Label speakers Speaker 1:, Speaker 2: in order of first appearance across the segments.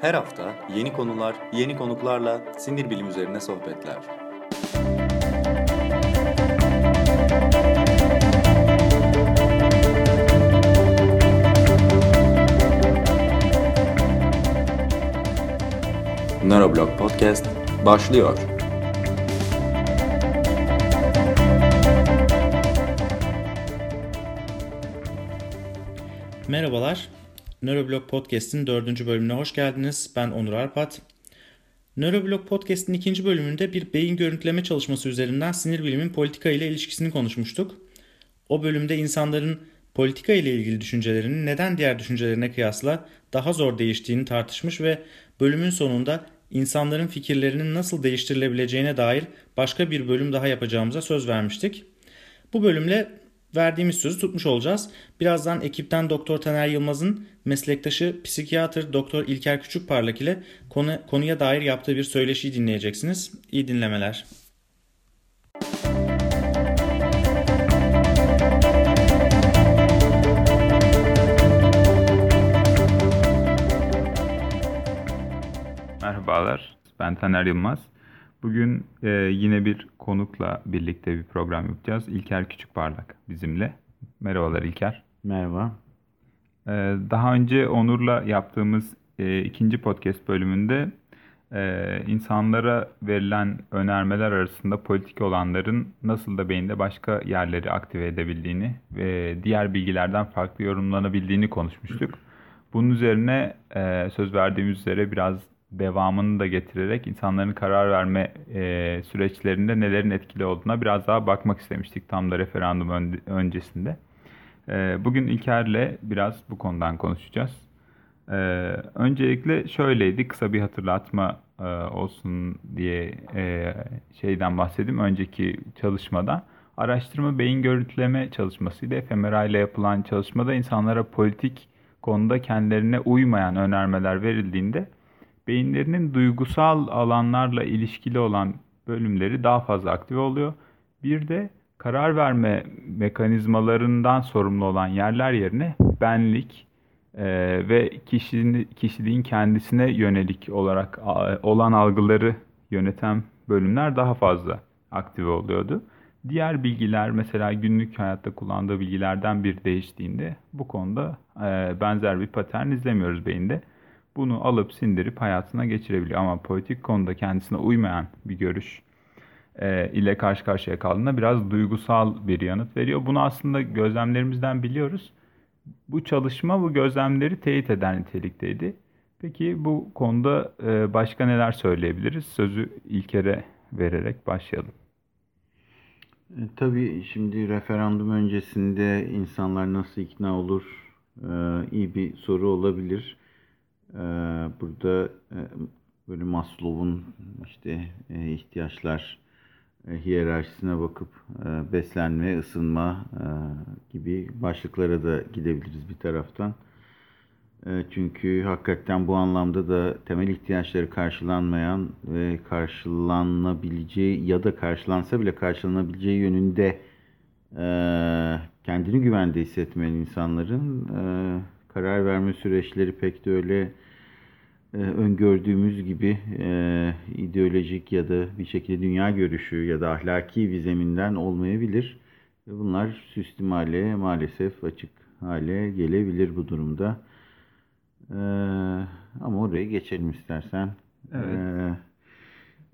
Speaker 1: Her hafta yeni konular, yeni konuklarla sinir bilim üzerine sohbetler. Neuroblog Podcast başlıyor.
Speaker 2: Merhabalar, Neuroblog Podcast'in dördüncü bölümüne hoş geldiniz. Ben Onur Arpat. Neuroblog Podcast'in ikinci bölümünde bir beyin görüntüleme çalışması üzerinden sinir bilimin politika ile ilişkisini konuşmuştuk. O bölümde insanların politika ile ilgili düşüncelerinin neden diğer düşüncelerine kıyasla daha zor değiştiğini tartışmış ve bölümün sonunda insanların fikirlerinin nasıl değiştirilebileceğine dair başka bir bölüm daha yapacağımıza söz vermiştik. Bu bölümle verdiğimiz sözü tutmuş olacağız. Birazdan ekipten Doktor Taner Yılmaz'ın meslektaşı psikiyatr Doktor İlker Küçükparlak ile konu, konuya dair yaptığı bir söyleşiyi dinleyeceksiniz. İyi dinlemeler.
Speaker 3: Merhabalar, ben Taner Yılmaz. Bugün e, yine bir konukla birlikte bir program yapacağız. İlker Küçükparlak bizimle. Merhabalar İlker.
Speaker 4: Merhaba.
Speaker 3: E, daha önce Onur'la yaptığımız e, ikinci podcast bölümünde e, insanlara verilen önermeler arasında politik olanların nasıl da beyinde başka yerleri aktive edebildiğini ve diğer bilgilerden farklı yorumlanabildiğini konuşmuştuk. Bunun üzerine e, söz verdiğimiz üzere biraz devamını da getirerek insanların karar verme e, süreçlerinde nelerin etkili olduğuna biraz daha bakmak istemiştik tam da referandum ön, öncesinde. E, bugün İlker'le biraz bu konudan konuşacağız. E, öncelikle şöyleydi, kısa bir hatırlatma e, olsun diye e, şeyden bahsedeyim önceki çalışmada. Araştırma beyin görüntüleme çalışmasıydı. FMRA ile yapılan çalışmada insanlara politik konuda kendilerine uymayan önermeler verildiğinde beyinlerinin duygusal alanlarla ilişkili olan bölümleri daha fazla aktive oluyor. Bir de karar verme mekanizmalarından sorumlu olan yerler yerine benlik e, ve kişinin, kişiliğin kendisine yönelik olarak a, olan algıları yöneten bölümler daha fazla aktive oluyordu. Diğer bilgiler mesela günlük hayatta kullandığı bilgilerden bir değiştiğinde bu konuda e, benzer bir patern izlemiyoruz beyinde bunu alıp sindirip hayatına geçirebiliyor. Ama politik konuda kendisine uymayan bir görüş e, ile karşı karşıya kaldığında biraz duygusal bir yanıt veriyor. Bunu aslında gözlemlerimizden biliyoruz. Bu çalışma bu gözlemleri teyit eden nitelikteydi. Peki bu konuda e, başka neler söyleyebiliriz? Sözü İlker'e vererek başlayalım.
Speaker 4: E, tabii şimdi referandum öncesinde insanlar nasıl ikna olur e, iyi bir soru olabilir. Ee, burada e, böyle Maslow'un işte e, ihtiyaçlar e, hiyerarşisine bakıp beslenme, ısınma gibi başlıklara da gidebiliriz bir taraftan. Çünkü hakikaten bu anlamda da temel ihtiyaçları karşılanmayan ve karşılanabileceği ya da karşılansa bile karşılanabileceği yönünde kendini güvende hissetmeyen insanların karar verme süreçleri pek de öyle e, öngördüğümüz gibi e, ideolojik ya da bir şekilde dünya görüşü ya da ahlaki bir zeminden olmayabilir. Bunlar süslüm hale maalesef açık hale gelebilir bu durumda. E, ama oraya geçelim istersen.
Speaker 3: Evet. E,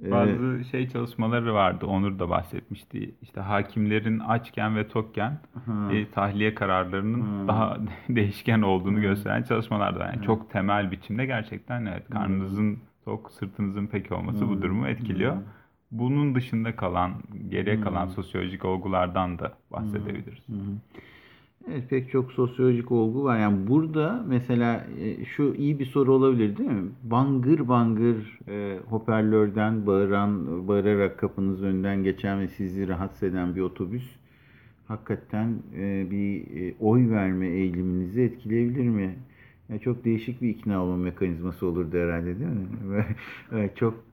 Speaker 3: ee, Bazı şey çalışmaları vardı. Onur da bahsetmişti. İşte hakimlerin açken ve tokken e, tahliye kararlarının hı. daha değişken olduğunu hı. gösteren çalışmalar da. Yani hı. çok temel biçimde gerçekten evet karnınızın tok, sırtınızın pek olması hı. bu durumu etkiliyor. Hı. Bunun dışında kalan, geriye kalan hı. sosyolojik olgulardan da bahsedebiliriz. Hı. Hı.
Speaker 4: Evet pek çok sosyolojik olgu var. Yani burada mesela e, şu iyi bir soru olabilir değil mi? Bangır bangır e, hoparlörden bağıran, bağırarak kapınız önünden geçen ve sizi rahatsız eden bir otobüs hakikaten e, bir e, oy verme eğiliminizi etkileyebilir mi? Yani çok değişik bir ikna olma mekanizması olurdu herhalde değil mi? Çok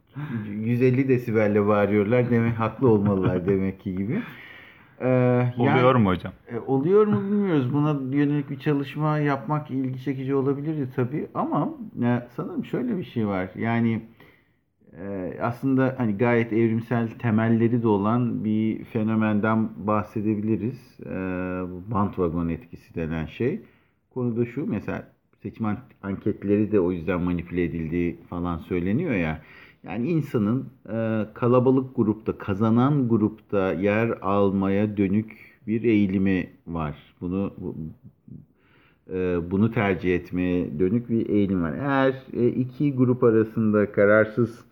Speaker 4: 150 desibelle bağırıyorlar demek haklı olmalılar demek ki gibi. Ee,
Speaker 3: Oluyor mu hocam?
Speaker 4: E, oluyor mu bilmiyoruz. Buna yönelik bir çalışma yapmak ilgi çekici olabilirdi tabii. Ama e, sanırım şöyle bir şey var. Yani e, aslında hani gayet evrimsel temelleri de olan bir fenomenden bahsedebiliriz. E, bandwagon etkisi denen şey. Konuda şu mesela seçim anketleri de o yüzden manipüle edildiği falan söyleniyor ya. Yani insanın e, kalabalık grupta, kazanan grupta yer almaya dönük bir eğilimi var. Bunu e, bunu tercih etmeye dönük bir eğilim var. Eğer e, iki grup arasında kararsız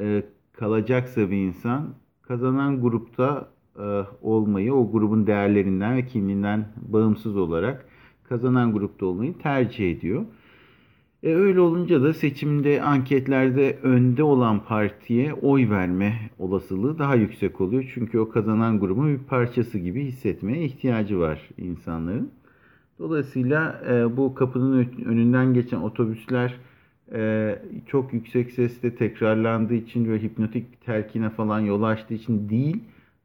Speaker 4: e, kalacaksa bir insan kazanan grupta e, olmayı o grubun değerlerinden ve kimliğinden bağımsız olarak kazanan grupta olmayı tercih ediyor. E öyle olunca da seçimde anketlerde önde olan partiye oy verme olasılığı daha yüksek oluyor. Çünkü o kazanan grubun bir parçası gibi hissetmeye ihtiyacı var insanların. Dolayısıyla e, bu kapının önünden geçen otobüsler e, çok yüksek sesle tekrarlandığı için ve hipnotik telkine falan yol açtığı için değil,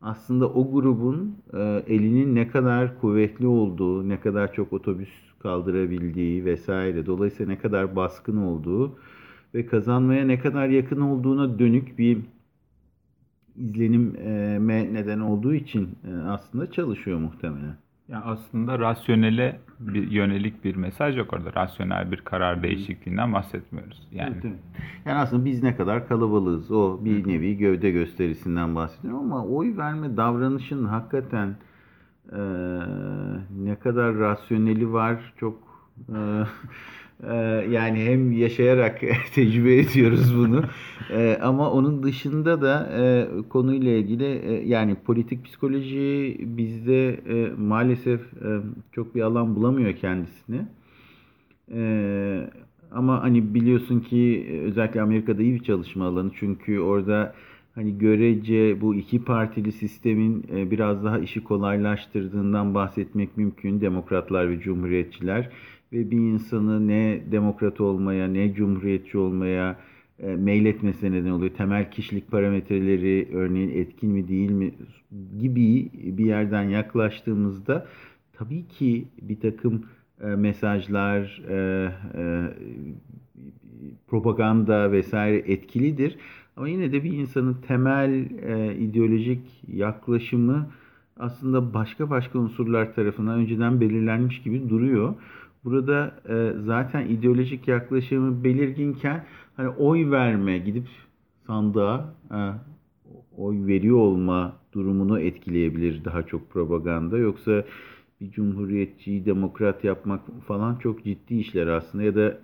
Speaker 4: aslında o grubun e, elinin ne kadar kuvvetli olduğu, ne kadar çok otobüs kaldırabildiği vesaire. Dolayısıyla ne kadar baskın olduğu ve kazanmaya ne kadar yakın olduğuna dönük bir izlenime neden olduğu için e, aslında çalışıyor muhtemelen.
Speaker 3: Ya aslında rasyonele bir yönelik bir mesaj yok orada. Rasyonel bir karar değişikliğinden bahsetmiyoruz. Yani
Speaker 4: Evet, evet. Yani aslında biz ne kadar kalabalığız o bir nevi gövde gösterisinden bahsediyorum ama oy verme davranışının hakikaten e, ne kadar rasyoneli var çok e, e, yani hem yaşayarak tecrübe ediyoruz bunu E, ama onun dışında da e, konuyla ilgili e, yani politik psikoloji bizde e, maalesef e, çok bir alan bulamıyor kendisini. E, ama hani biliyorsun ki özellikle Amerika'da iyi bir çalışma alanı çünkü orada hani görece bu iki partili sistemin e, biraz daha işi kolaylaştırdığından bahsetmek mümkün. Demokratlar ve cumhuriyetçiler ve bir insanı ne demokrat olmaya ne cumhuriyetçi olmaya e, meyletmesine neden oluyor. Temel kişilik parametreleri örneğin etkin mi değil mi gibi bir yerden yaklaştığımızda tabii ki bir takım e, mesajlar, propaganda vesaire etkilidir. Ama yine de bir insanın temel e, ideolojik yaklaşımı aslında başka başka unsurlar tarafından önceden belirlenmiş gibi duruyor. Burada e, zaten ideolojik yaklaşımı belirginken hani oy verme, gidip sandığa e, oy veriyor olma durumunu etkileyebilir daha çok propaganda. Yoksa bir cumhuriyetçi, demokrat yapmak falan çok ciddi işler aslında ya da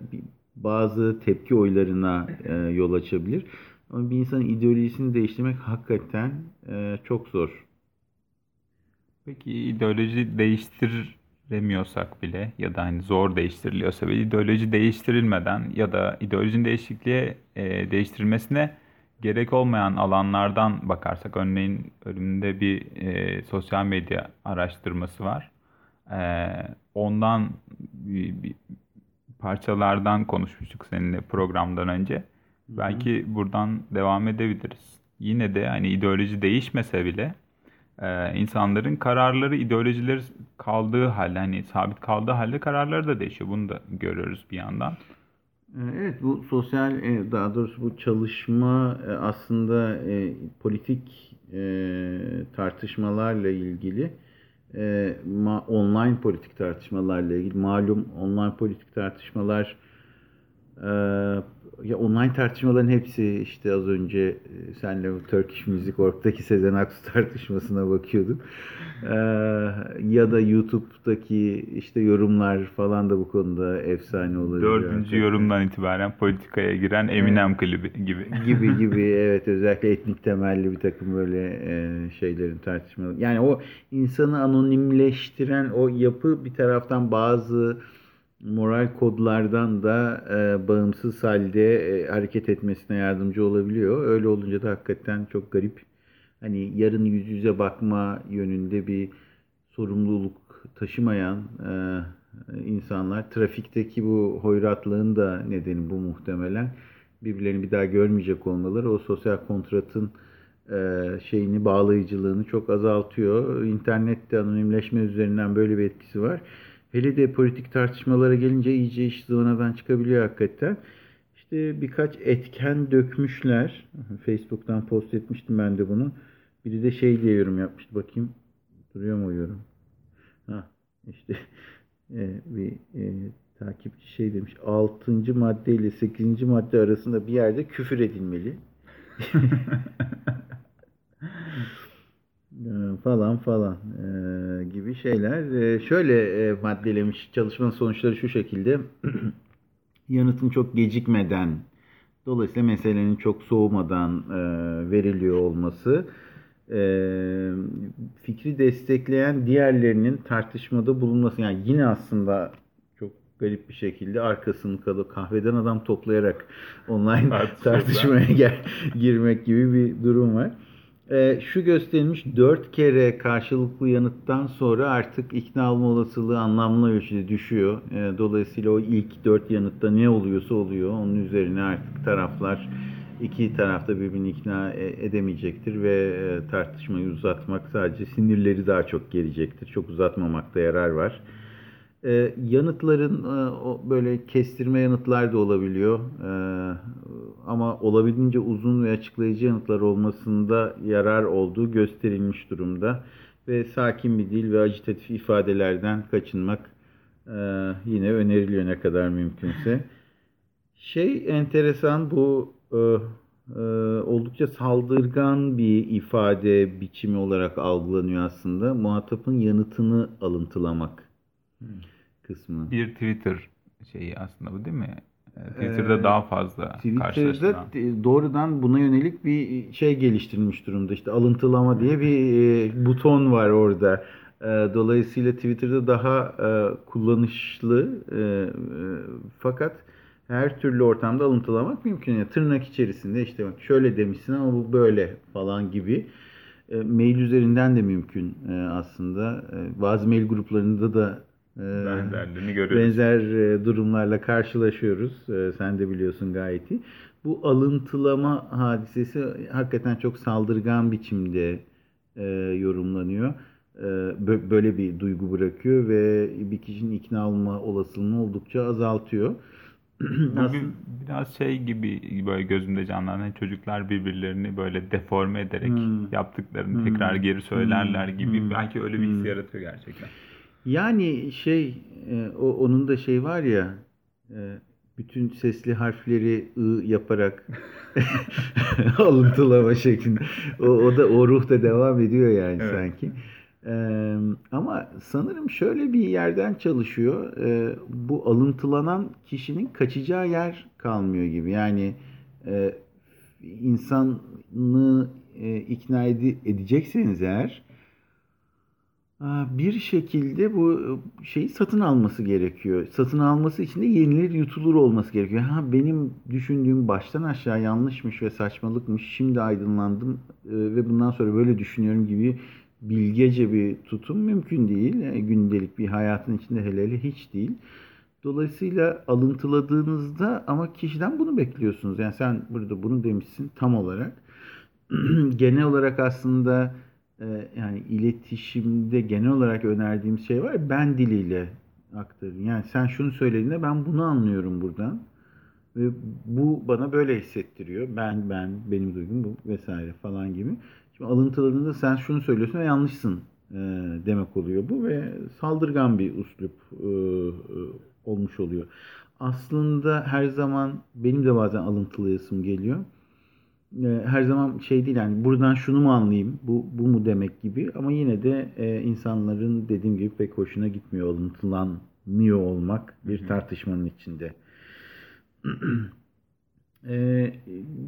Speaker 4: bazı tepki oylarına e, yol açabilir. Ama bir insanın ideolojisini değiştirmek hakikaten e, çok zor.
Speaker 3: Peki ideoloji değiştiremiyorsak bile ya da hani zor değiştiriliyorsa bile ideoloji değiştirilmeden ya da ideolojinin değişikliğe e, değiştirilmesine gerek olmayan alanlardan bakarsak örneğin önümde bir e, sosyal medya araştırması var. E, ondan bir, bir parçalardan konuşmuştuk seninle programdan önce. Belki buradan devam edebiliriz. Yine de hani ideoloji değişmese bile e, insanların kararları ideolojileri kaldığı halde hani sabit kaldığı halde kararları da değişiyor. Bunu da görüyoruz bir yandan.
Speaker 4: Evet bu sosyal e, daha doğrusu bu çalışma e, aslında e, politik tartışmalarla ilgili online politik tartışmalarla ilgili malum online politik tartışmalar ya online tartışmaların hepsi işte az önce e, senle Turkish Music Org'daki Sezen Aksu tartışmasına bakıyorduk. Ee, ya da YouTube'daki işte yorumlar falan da bu konuda efsane olabilir.
Speaker 3: Dördüncü yorumdan itibaren politikaya giren Eminem evet. klibi gibi.
Speaker 4: gibi gibi evet özellikle etnik temelli bir takım böyle e, şeylerin tartışmaları. Yani o insanı anonimleştiren o yapı bir taraftan bazı moral kodlardan da e, bağımsız halde e, hareket etmesine yardımcı olabiliyor. Öyle olunca da hakikaten çok garip. Hani yarın yüz yüze bakma yönünde bir sorumluluk taşımayan e, insanlar trafikteki bu hoyratlığın da nedeni bu muhtemelen birbirlerini bir daha görmeyecek olmaları o sosyal kontratın e, şeyini, bağlayıcılığını çok azaltıyor. İnternette anonimleşme üzerinden böyle bir etkisi var. Hele de politik tartışmalara gelince iyice iş zıvanadan çıkabiliyor hakikaten. İşte birkaç etken dökmüşler. Facebook'tan post etmiştim ben de bunu. Biri de şey diye yorum yapmıştı. Bakayım duruyor mu yorum? Ha, işte e, bir e, takipçi şey demiş. 6. madde ile 8. madde arasında bir yerde küfür edilmeli. Falan falan e, gibi şeyler. E, şöyle e, maddelemiş çalışmanın sonuçları şu şekilde. Yanıtın çok gecikmeden, dolayısıyla meselenin çok soğumadan e, veriliyor olması, e, fikri destekleyen diğerlerinin tartışmada bulunması. Yani yine aslında çok garip bir şekilde arkasını kalıp kahveden adam toplayarak online tartışmaya gel, girmek gibi bir durum var. E, şu gösterilmiş dört kere karşılıklı yanıttan sonra artık ikna olma olasılığı anlamlı ölçüde düşüyor. E, dolayısıyla o ilk dört yanıtta ne oluyorsa oluyor. Onun üzerine artık taraflar iki tarafta birbirini ikna e, edemeyecektir ve e, tartışmayı uzatmak sadece sinirleri daha çok gelecektir. Çok uzatmamakta yarar var. Ee, yanıtların e, o böyle kestirme yanıtlar da olabiliyor. Ee, ama olabildiğince uzun ve açıklayıcı yanıtlar olmasında yarar olduğu gösterilmiş durumda. Ve sakin bir dil ve agitatif ifadelerden kaçınmak e, yine öneriliyor ne kadar mümkünse. Şey enteresan bu e, e, oldukça saldırgan bir ifade biçimi olarak algılanıyor aslında. Muhatapın yanıtını alıntılamak kısmı.
Speaker 3: Bir Twitter şeyi aslında bu değil mi? Ee, Twitter'da
Speaker 4: Ee,
Speaker 3: daha fazla
Speaker 4: Twitter'da doğrudan buna yönelik bir şey geliştirilmiş durumda. İşte alıntılama diye bir e, buton var orada. E, Dolayısıyla Twitter'da daha e, kullanışlı e, fakat her türlü ortamda alıntılamak mümkün. Yani tırnak içerisinde işte bak şöyle demişsin ama bu böyle falan gibi. E, mail üzerinden de mümkün e, aslında. E, bazı mail gruplarında da e,
Speaker 3: Benzerliğini görüyoruz.
Speaker 4: benzer e, durumlarla karşılaşıyoruz. E, Sen de biliyorsun gayet iyi. Bu alıntılama hadisesi hakikaten çok saldırgan biçimde e, yorumlanıyor. E, bö- Böyle bir duygu bırakıyor ve bir kişinin ikna olma olasılığını oldukça azaltıyor.
Speaker 3: Bu
Speaker 4: Aslında-
Speaker 3: bir, biraz şey gibi böyle gözümde canlanan çocuklar birbirlerini böyle deforme ederek
Speaker 4: Hmm.
Speaker 3: yaptıklarını
Speaker 4: Hmm.
Speaker 3: tekrar geri söylerler
Speaker 4: Hmm.
Speaker 3: gibi
Speaker 4: Hmm.
Speaker 3: belki öyle bir his
Speaker 4: Hmm.
Speaker 3: yaratıyor gerçekten.
Speaker 4: Yani şey e, o onun da şey var ya e, bütün sesli harfleri ı yaparak alıntılama şeklinde. O, o da o ruh da devam ediyor yani
Speaker 3: Evet.
Speaker 4: sanki. E, ama sanırım şöyle bir yerden çalışıyor. E, bu alıntılanan kişinin kaçacağı yer kalmıyor gibi. Yani e, insanı e, ikna ede- edecekseniz eğer bir şekilde bu e, şeyi satın alması gerekiyor. Satın alması için de yenilir yutulur olması gerekiyor. Ha benim düşündüğüm baştan aşağı yanlışmış ve saçmalıkmış. Şimdi aydınlandım e, ve bundan sonra böyle düşünüyorum gibi bilgece bir tutum mümkün değil. E, gündelik bir hayatın içinde hele hele hiç değil. Dolayısıyla alıntıladığınızda ama kişiden bunu bekliyorsunuz. Yani sen burada bunu demişsin tam olarak. Genel olarak aslında yani iletişimde genel olarak önerdiğim şey var ben diliyle aktarın. Yani sen şunu söylediğinde ben bunu anlıyorum buradan. Ve bu bana böyle hissettiriyor. Ben, ben, benim duygum bu vesaire falan gibi. Şimdi alıntıladığında sen şunu söylüyorsun ve yanlışsın e, demek oluyor bu ve saldırgan bir uslup e, e, olmuş oluyor. Aslında her zaman benim de bazen alıntılayasım geliyor. E, her zaman şey değil yani buradan şunu mu anlayayım, bu, bu mu demek gibi ama yine de e, insanların dediğim gibi pek hoşuna gitmiyor alıntılanmıyor olmak bir tartışmanın içinde. Ee,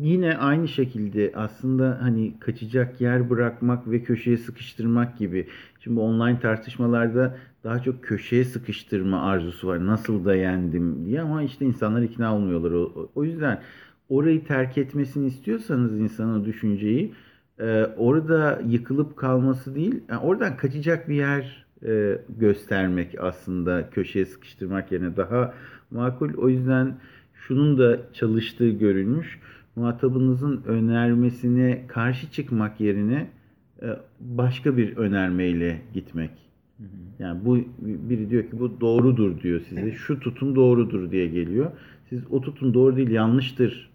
Speaker 4: yine aynı şekilde aslında hani kaçacak yer bırakmak ve köşeye sıkıştırmak gibi. Şimdi online tartışmalarda daha çok köşeye sıkıştırma arzusu var. Nasıl da yendim diye ama işte insanlar ikna olmuyorlar. O, o yüzden orayı terk etmesini istiyorsanız insanın düşünceyi e, orada yıkılıp kalması değil, yani oradan kaçacak bir yer e, göstermek aslında köşeye sıkıştırmak yerine daha makul. O yüzden şunun da çalıştığı görülmüş. muhatabınızın önermesine karşı çıkmak yerine e, başka bir önermeyle gitmek. Yani bu biri diyor ki bu doğrudur diyor size. Şu tutum doğrudur diye geliyor. Siz o tutum doğru değil yanlıştır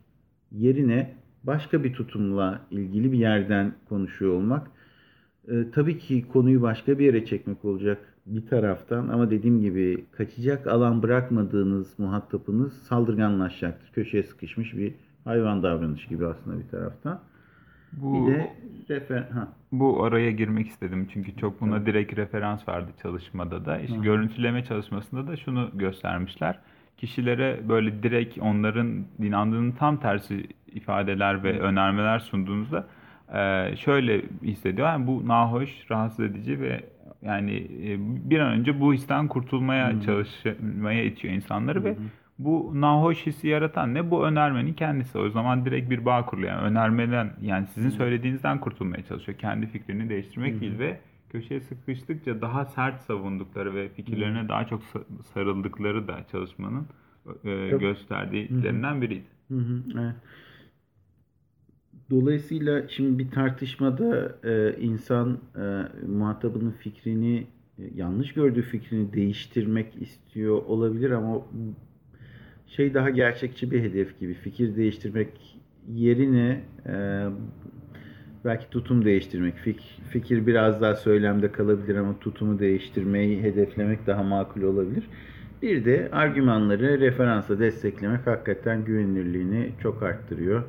Speaker 4: yerine başka bir tutumla ilgili bir yerden konuşuyor olmak e, tabii ki konuyu başka bir yere çekmek olacak bir taraftan ama dediğim gibi kaçacak alan bırakmadığınız muhatapınız saldırganlaşacaktır. Köşeye sıkışmış bir hayvan davranışı gibi aslında bir taraftan.
Speaker 3: Bu,
Speaker 4: Bir de refer ha.
Speaker 3: bu araya girmek istedim çünkü çok buna direkt referans verdi çalışmada da. İşte görüntüleme çalışmasında da şunu göstermişler. Kişilere böyle direkt onların inandığının tam tersi ifadeler ve önermeler sunduğunuzda e, şöyle hissediyor. Yani bu nahoş, rahatsız edici ve yani e, bir an önce bu histen kurtulmaya
Speaker 4: Hı.
Speaker 3: çalışmaya itiyor insanları ve
Speaker 4: Hı hı.
Speaker 3: bu nahoş hissi yaratan ne? Bu önermenin kendisi. O zaman direkt bir bağ kuruluyor. Yani önermeden yani sizin söylediğinizden kurtulmaya çalışıyor. Kendi fikrini değiştirmek
Speaker 4: hı.
Speaker 3: değil ve köşeye sıkıştıkça daha sert savundukları ve fikirlerine daha çok sa- sarıldıkları da çalışmanın e,
Speaker 4: Tabii.
Speaker 3: gösterdiğilerinden biriydi.
Speaker 4: Hı hı, evet. Dolayısıyla şimdi bir tartışmada e, insan e, muhatabının fikrini e, yanlış gördüğü fikrini değiştirmek istiyor olabilir ama şey daha gerçekçi bir hedef gibi fikir değiştirmek yerine e, belki tutum değiştirmek fik- fikir biraz daha söylemde kalabilir ama tutumu değiştirmeyi hedeflemek daha makul olabilir. Bir de argümanları referansla desteklemek hakikaten güvenilirliğini çok arttırıyor.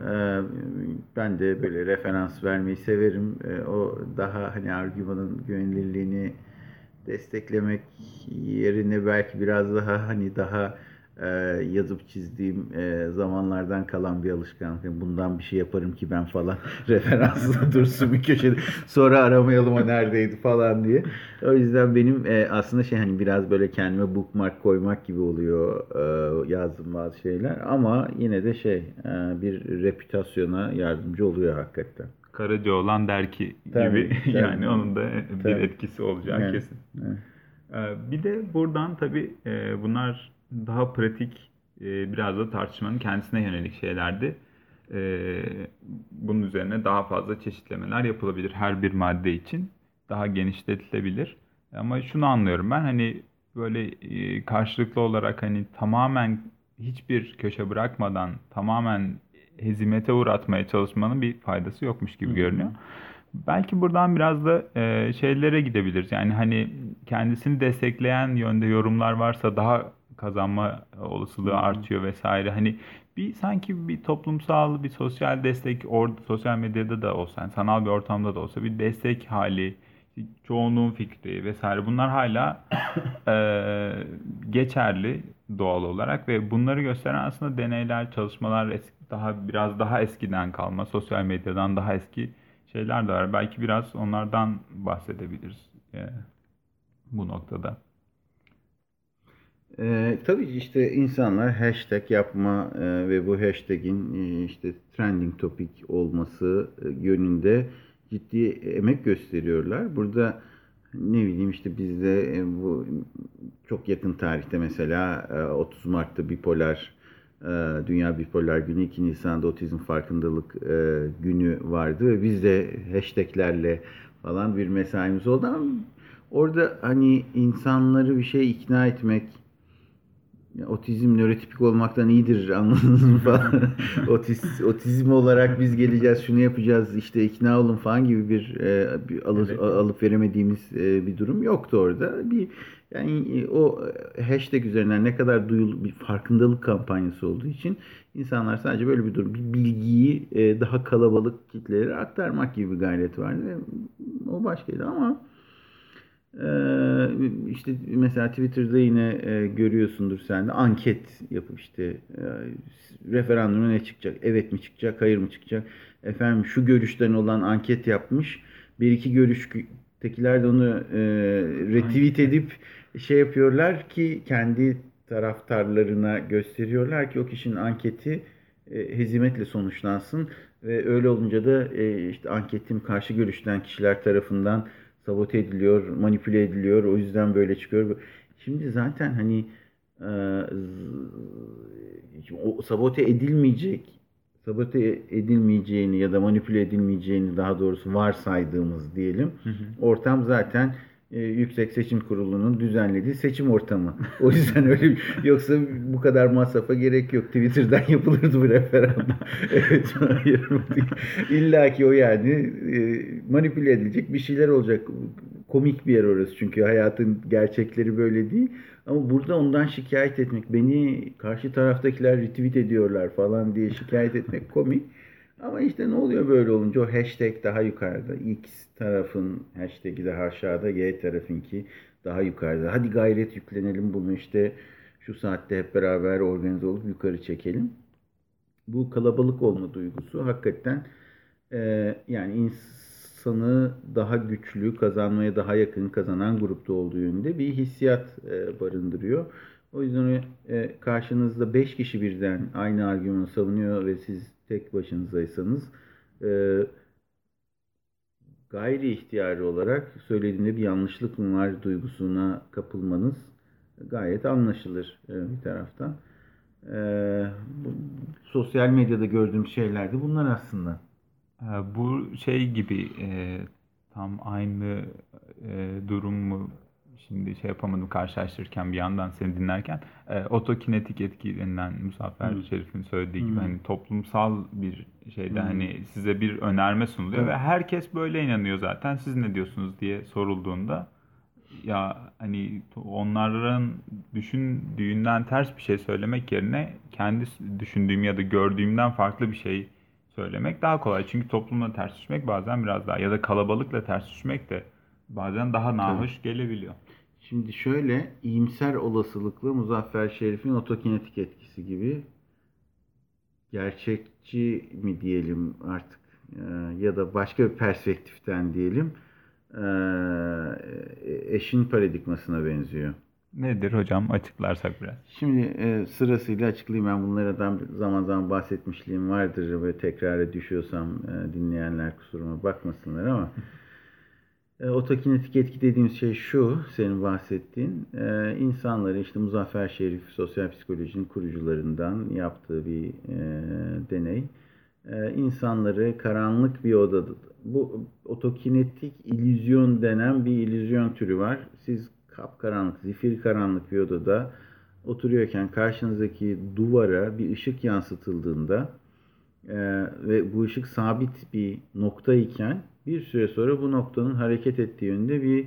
Speaker 4: Ee, Ben de böyle referans vermeyi severim. Ee, O daha hani argümanın güvenilirliğini desteklemek yerine belki biraz daha hani daha e, yazıp çizdiğim e, zamanlardan kalan bir alışkanlık. Yani Bundan bir şey yaparım ki ben falan referansla dursun bir köşede. Sonra aramayalım o neredeydi falan diye. O yüzden benim e, aslında şey hani biraz böyle kendime bookmark koymak gibi oluyor e, yazdığım bazı şeyler. Ama yine de şey e, bir reputasyona yardımcı oluyor hakikaten.
Speaker 3: Karaca olan der ki
Speaker 4: Tabii,
Speaker 3: gibi
Speaker 4: tabii.
Speaker 3: yani onun da bir
Speaker 4: Tabii.
Speaker 3: etkisi olacağı
Speaker 4: Evet,
Speaker 3: kesin.
Speaker 4: evet.
Speaker 3: Ee, Bir de buradan tabii e, bunlar daha pratik e, biraz da tartışmanın kendisine yönelik şeylerdi. E, Bunun üzerine daha fazla çeşitlemeler yapılabilir her bir madde için. Daha genişletilebilir. Ama şunu anlıyorum ben hani böyle e, karşılıklı olarak hani tamamen hiçbir köşe bırakmadan tamamen hezimete uğratmaya çalışmanın bir faydası yokmuş gibi görünüyor. Belki buradan biraz da e, şeylere gidebiliriz. Yani hani kendisini destekleyen yönde yorumlar varsa daha kazanma olasılığı
Speaker 4: Hı hı.
Speaker 3: artıyor vesaire. Hani bir sanki bir toplumsal bir sosyal destek orada sosyal medyada da olsa yani sanal bir ortamda da olsa bir destek hali çoğunluğun fikri vesaire bunlar hala e, geçerli doğal olarak ve bunları gösteren aslında deneyler, çalışmalar eski, daha biraz daha eskiden kalma, sosyal medyadan daha eski şeyler de var. Belki biraz onlardan bahsedebiliriz e, bu noktada.
Speaker 4: Ee, tabii işte insanlar hashtag yapma e, ve bu hashtag'in e, işte trending topic olması e, yönünde ciddi emek gösteriyorlar. Burada ne bileyim işte bizde e, bu çok yakın tarihte mesela e, 30 Mart'ta bipolar e, Dünya Bipolar Günü 2 Nisan'da Otizm Farkındalık e, Günü vardı ve biz de hashtaglerle falan bir mesaimiz oldu ama orada hani insanları bir şey ikna etmek ya, otizm nörotipik olmaktan iyidir anladınız mı falan. Otiz, otizm olarak biz geleceğiz şunu yapacağız işte ikna olun falan gibi bir, e, bir alı-
Speaker 3: Evet.
Speaker 4: alıp veremediğimiz e, bir durum yoktu orada. Bir yani e, o hashtag üzerinden ne kadar duyul bir farkındalık kampanyası olduğu için insanlar sadece böyle bir durum bir bilgiyi e, daha kalabalık kitlelere aktarmak gibi bir gayret vardı o başkaydı ama işte mesela Twitter'da yine e, görüyorsundur sen de anket yapıp işte e, referanduma ne çıkacak? Evet mi çıkacak? Hayır mı çıkacak? Efendim şu görüşten olan anket yapmış. Bir iki görüştekiler de onu e, retweet edip şey yapıyorlar ki kendi taraftarlarına gösteriyorlar ki o kişinin anketi hezimetle sonuçlansın ve öyle olunca da işte anketim karşı görüşten kişiler tarafından sabote ediliyor, manipüle ediliyor. O yüzden böyle çıkıyor. Şimdi zaten hani e, o sabote edilmeyecek sabote edilmeyeceğini ya da manipüle edilmeyeceğini daha doğrusu varsaydığımız diyelim. Ortam zaten e, Yüksek Seçim Kurulu'nun düzenlediği seçim ortamı. O yüzden öyle yoksa bu kadar masrafa gerek yok. Twitter'dan yapılırdı bu referandum. evet. İlla ki o yani e, manipüle edilecek bir şeyler olacak. Komik bir yer orası çünkü hayatın gerçekleri böyle değil. Ama burada ondan şikayet etmek, beni karşı taraftakiler retweet ediyorlar falan diye şikayet etmek komik. Ama işte ne oluyor böyle olunca o hashtag daha yukarıda. X tarafın hashtag'i daha aşağıda, Y tarafınki daha yukarıda. Hadi gayret yüklenelim bunu işte şu saatte hep beraber organize olup yukarı çekelim. Bu kalabalık olma duygusu hakikaten e, yani insanı daha güçlü, kazanmaya daha yakın kazanan grupta olduğu yönünde bir hissiyat e, barındırıyor. O yüzden e, karşınızda 5 kişi birden aynı argümanı savunuyor ve siz tek başınızaysanız e, gayri ihtiyari olarak söylediğinde bir yanlışlık mı var duygusuna kapılmanız gayet anlaşılır e, bir taraftan. E, bu, sosyal medyada gördüğüm şeyler de bunlar aslında.
Speaker 3: Bu şey gibi e, tam aynı e, durum mu şimdi şey yapamadım karşılaştırırken bir yandan seni dinlerken e, otokinetik etki denilen Muzaffer hmm. Şerif'in söylediği gibi hani toplumsal bir şeyde hmm. hani size bir önerme sunuluyor evet. ve herkes böyle inanıyor zaten siz ne diyorsunuz diye sorulduğunda ya hani onların düşündüğünden ters bir şey söylemek yerine kendi düşündüğüm ya da gördüğümden farklı bir şey söylemek daha kolay. Çünkü toplumla ters düşmek bazen biraz daha ya da kalabalıkla ters düşmek de bazen daha nahoş evet. gelebiliyor.
Speaker 4: Şimdi şöyle iyimser olasılıklı Muzaffer Şerif'in otokinetik etkisi gibi gerçekçi mi diyelim artık ya da başka bir perspektiften diyelim eşin paradigmasına benziyor.
Speaker 3: Nedir hocam açıklarsak biraz?
Speaker 4: Şimdi e, sırasıyla açıklayayım ben bunlardan zaman zaman bahsetmişliğim vardır ve tekrara düşüyorsam e, dinleyenler kusuruma bakmasınlar ama e, otokinetik etki dediğimiz şey şu senin bahsettiğin e, insanları işte Muzaffer Şerif sosyal psikolojinin kurucularından yaptığı bir e, deney. E, insanları karanlık bir odada bu otokinetik illüzyon denen bir illüzyon türü var. Siz kapkaranlık, zifir karanlık bir odada oturuyorken karşınızdaki duvara bir ışık yansıtıldığında e, ve bu ışık sabit bir nokta iken bir süre sonra bu noktanın hareket ettiği yönde bir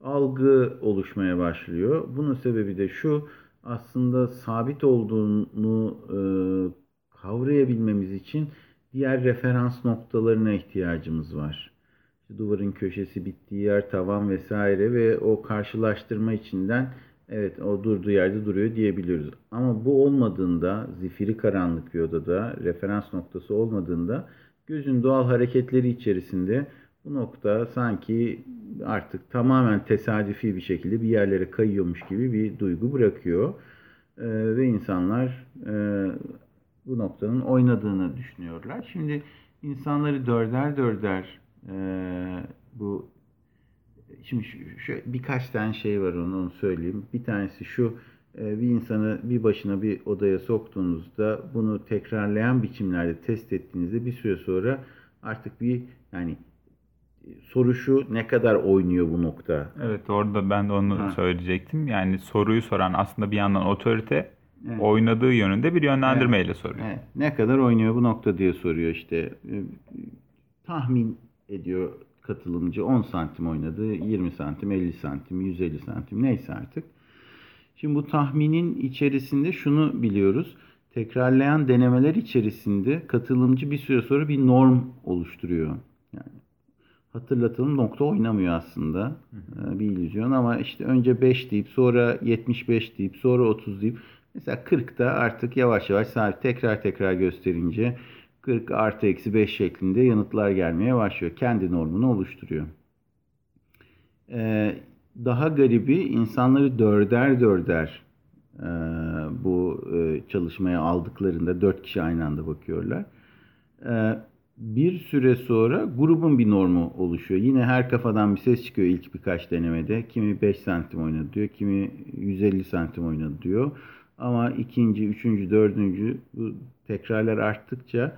Speaker 4: algı oluşmaya başlıyor. Bunun sebebi de şu aslında sabit olduğunu e, kavrayabilmemiz için diğer referans noktalarına ihtiyacımız var duvarın köşesi bittiği yer, tavan vesaire ve o karşılaştırma içinden evet o durduğu yerde duruyor diyebiliyoruz. Ama bu olmadığında, zifiri karanlık bir odada, referans noktası olmadığında gözün doğal hareketleri içerisinde bu nokta sanki artık tamamen tesadüfi bir şekilde bir yerlere kayıyormuş gibi bir duygu bırakıyor. Ee, ve insanlar e, bu noktanın oynadığını düşünüyorlar. Şimdi insanları dörder dörder ee, bu şimdi şu, şu birkaç tane şey var onu, onu söyleyeyim. Bir tanesi şu e, bir insanı bir başına bir odaya soktuğunuzda bunu tekrarlayan biçimlerde test ettiğinizde bir süre sonra artık bir yani soru şu ne kadar oynuyor bu nokta?
Speaker 3: Evet orada ben de onu ha. söyleyecektim. Yani soruyu soran aslında bir yandan otorite evet. oynadığı yönünde bir yönlendirmeyle evet. soruyor. Evet.
Speaker 4: Ne kadar oynuyor bu nokta diye soruyor işte. E, tahmin ediyor katılımcı 10 santim oynadı, 20 santim, 50 santim, 150 santim neyse artık. Şimdi bu tahminin içerisinde şunu biliyoruz. Tekrarlayan denemeler içerisinde katılımcı bir süre sonra bir norm oluşturuyor. Yani hatırlatalım nokta oynamıyor aslında. Hı Bir illüzyon ama işte önce 5 deyip sonra 75 deyip sonra 30 deyip mesela 40'da artık yavaş yavaş sabit tekrar tekrar gösterince 40 artı eksi 5 şeklinde yanıtlar gelmeye başlıyor. Kendi normunu oluşturuyor. Ee, daha garibi insanları dörder dörder e, bu e, çalışmaya aldıklarında dört kişi aynı anda bakıyorlar. E, bir süre sonra grubun bir normu oluşuyor. Yine her kafadan bir ses çıkıyor ilk birkaç denemede. Kimi 5 santim oynadı diyor, kimi 150 santim oynadı diyor. Ama ikinci, üçüncü, dördüncü bu tekrarlar arttıkça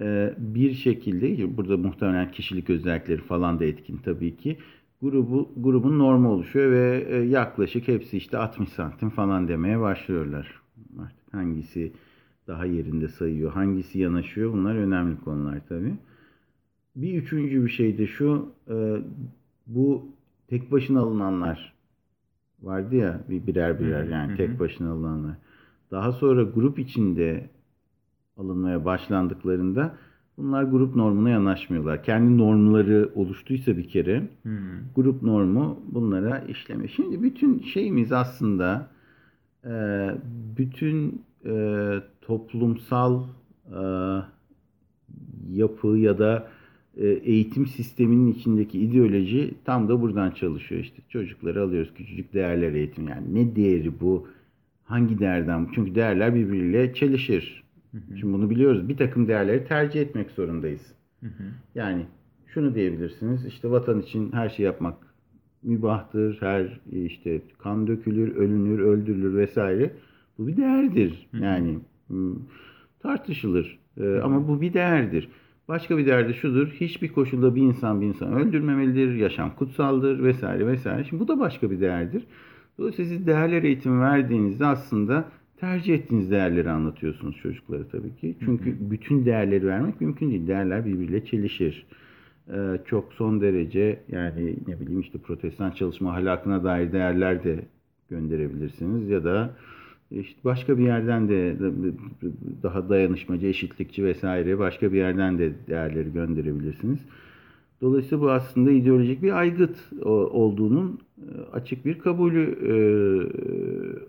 Speaker 4: e, bir şekilde burada muhtemelen kişilik özellikleri falan da etkin tabii ki grubu grubun normu oluşuyor ve e, yaklaşık hepsi işte 60 santim falan demeye başlıyorlar. Artık hangisi daha yerinde sayıyor, hangisi yanaşıyor bunlar önemli konular tabii. Bir üçüncü bir şey de şu, e, bu tek başına alınanlar vardı ya bir birer birer yani tek başına alınanlar. Daha sonra grup içinde alınmaya başlandıklarında bunlar grup normuna yanaşmıyorlar. Kendi normları oluştuysa bir kere
Speaker 3: Hmm.
Speaker 4: grup normu bunlara işlemiyor. Şimdi bütün şeyimiz aslında e, bütün e, toplumsal e, yapı ya da eğitim sisteminin içindeki ideoloji tam da buradan çalışıyor işte. Çocukları alıyoruz küçücük değerler eğitim yani ne değeri bu? Hangi değerden? Çünkü değerler birbiriyle çelişir. Şimdi bunu biliyoruz. Bir takım değerleri tercih etmek zorundayız. Yani şunu diyebilirsiniz. işte vatan için her şey yapmak mübahtır. Her işte kan dökülür, ölünür, öldürülür vesaire. Bu bir değerdir. Yani hmm, tartışılır. Ee, ama bu bir değerdir. Başka bir değer de şudur. Hiçbir koşulda bir insan bir insan öldürmemelidir. Yaşam kutsaldır vesaire vesaire. Şimdi bu da başka bir değerdir. Dolayısıyla siz değerler eğitimi verdiğinizde aslında tercih ettiğiniz değerleri anlatıyorsunuz çocuklara tabii ki. Çünkü bütün değerleri vermek mümkün değil. Değerler birbiriyle çelişir. Ee, çok son derece yani ne bileyim işte protestan çalışma ahlakına dair değerler de gönderebilirsiniz ya da işte başka bir yerden de daha dayanışmacı, eşitlikçi vesaire başka bir yerden de değerleri gönderebilirsiniz. Dolayısıyla bu aslında ideolojik bir aygıt olduğunun açık bir kabulü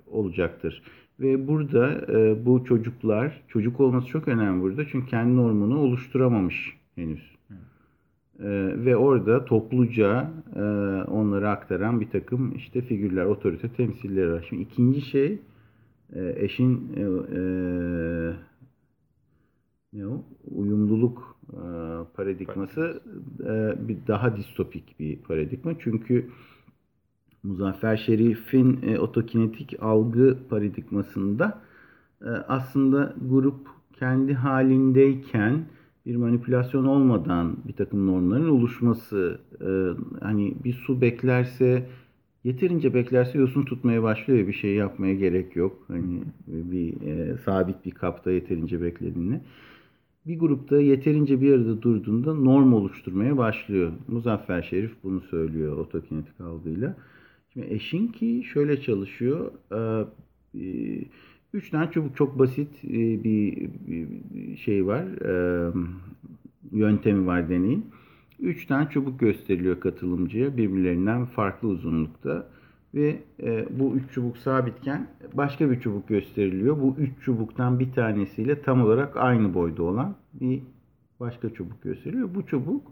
Speaker 4: olacaktır. Ve burada bu çocuklar, çocuk olması çok önemli burada çünkü kendi normunu oluşturamamış henüz. Ve orada topluca onları aktaran bir takım işte figürler, otorite temsilleri var. Şimdi ikinci şey eşin e, ne o? uyumluluk e, paradigması e, bir daha distopik bir paradigma. Çünkü Muzaffer Şerif'in e, otokinetik algı paradigmasında e, aslında grup kendi halindeyken bir manipülasyon olmadan bir takım normların oluşması e, hani bir su beklerse yeterince beklerse yosun tutmaya başlıyor. Bir şey yapmaya gerek yok. Hani bir e, sabit bir kapta yeterince beklediğinde. Bir grupta yeterince bir arada durduğunda norm oluşturmaya başlıyor. Muzaffer Şerif bunu söylüyor otokinetik algıyla. Şimdi Eşinki şöyle çalışıyor. E, üç tane çubuk çok basit e, bir, şey var. E, yöntemi var deneyin. Üç tane çubuk gösteriliyor katılımcıya birbirlerinden farklı uzunlukta ve e, bu üç çubuk sabitken başka bir çubuk gösteriliyor. Bu üç çubuktan bir tanesiyle tam olarak aynı boyda olan bir başka çubuk gösteriliyor. Bu çubuk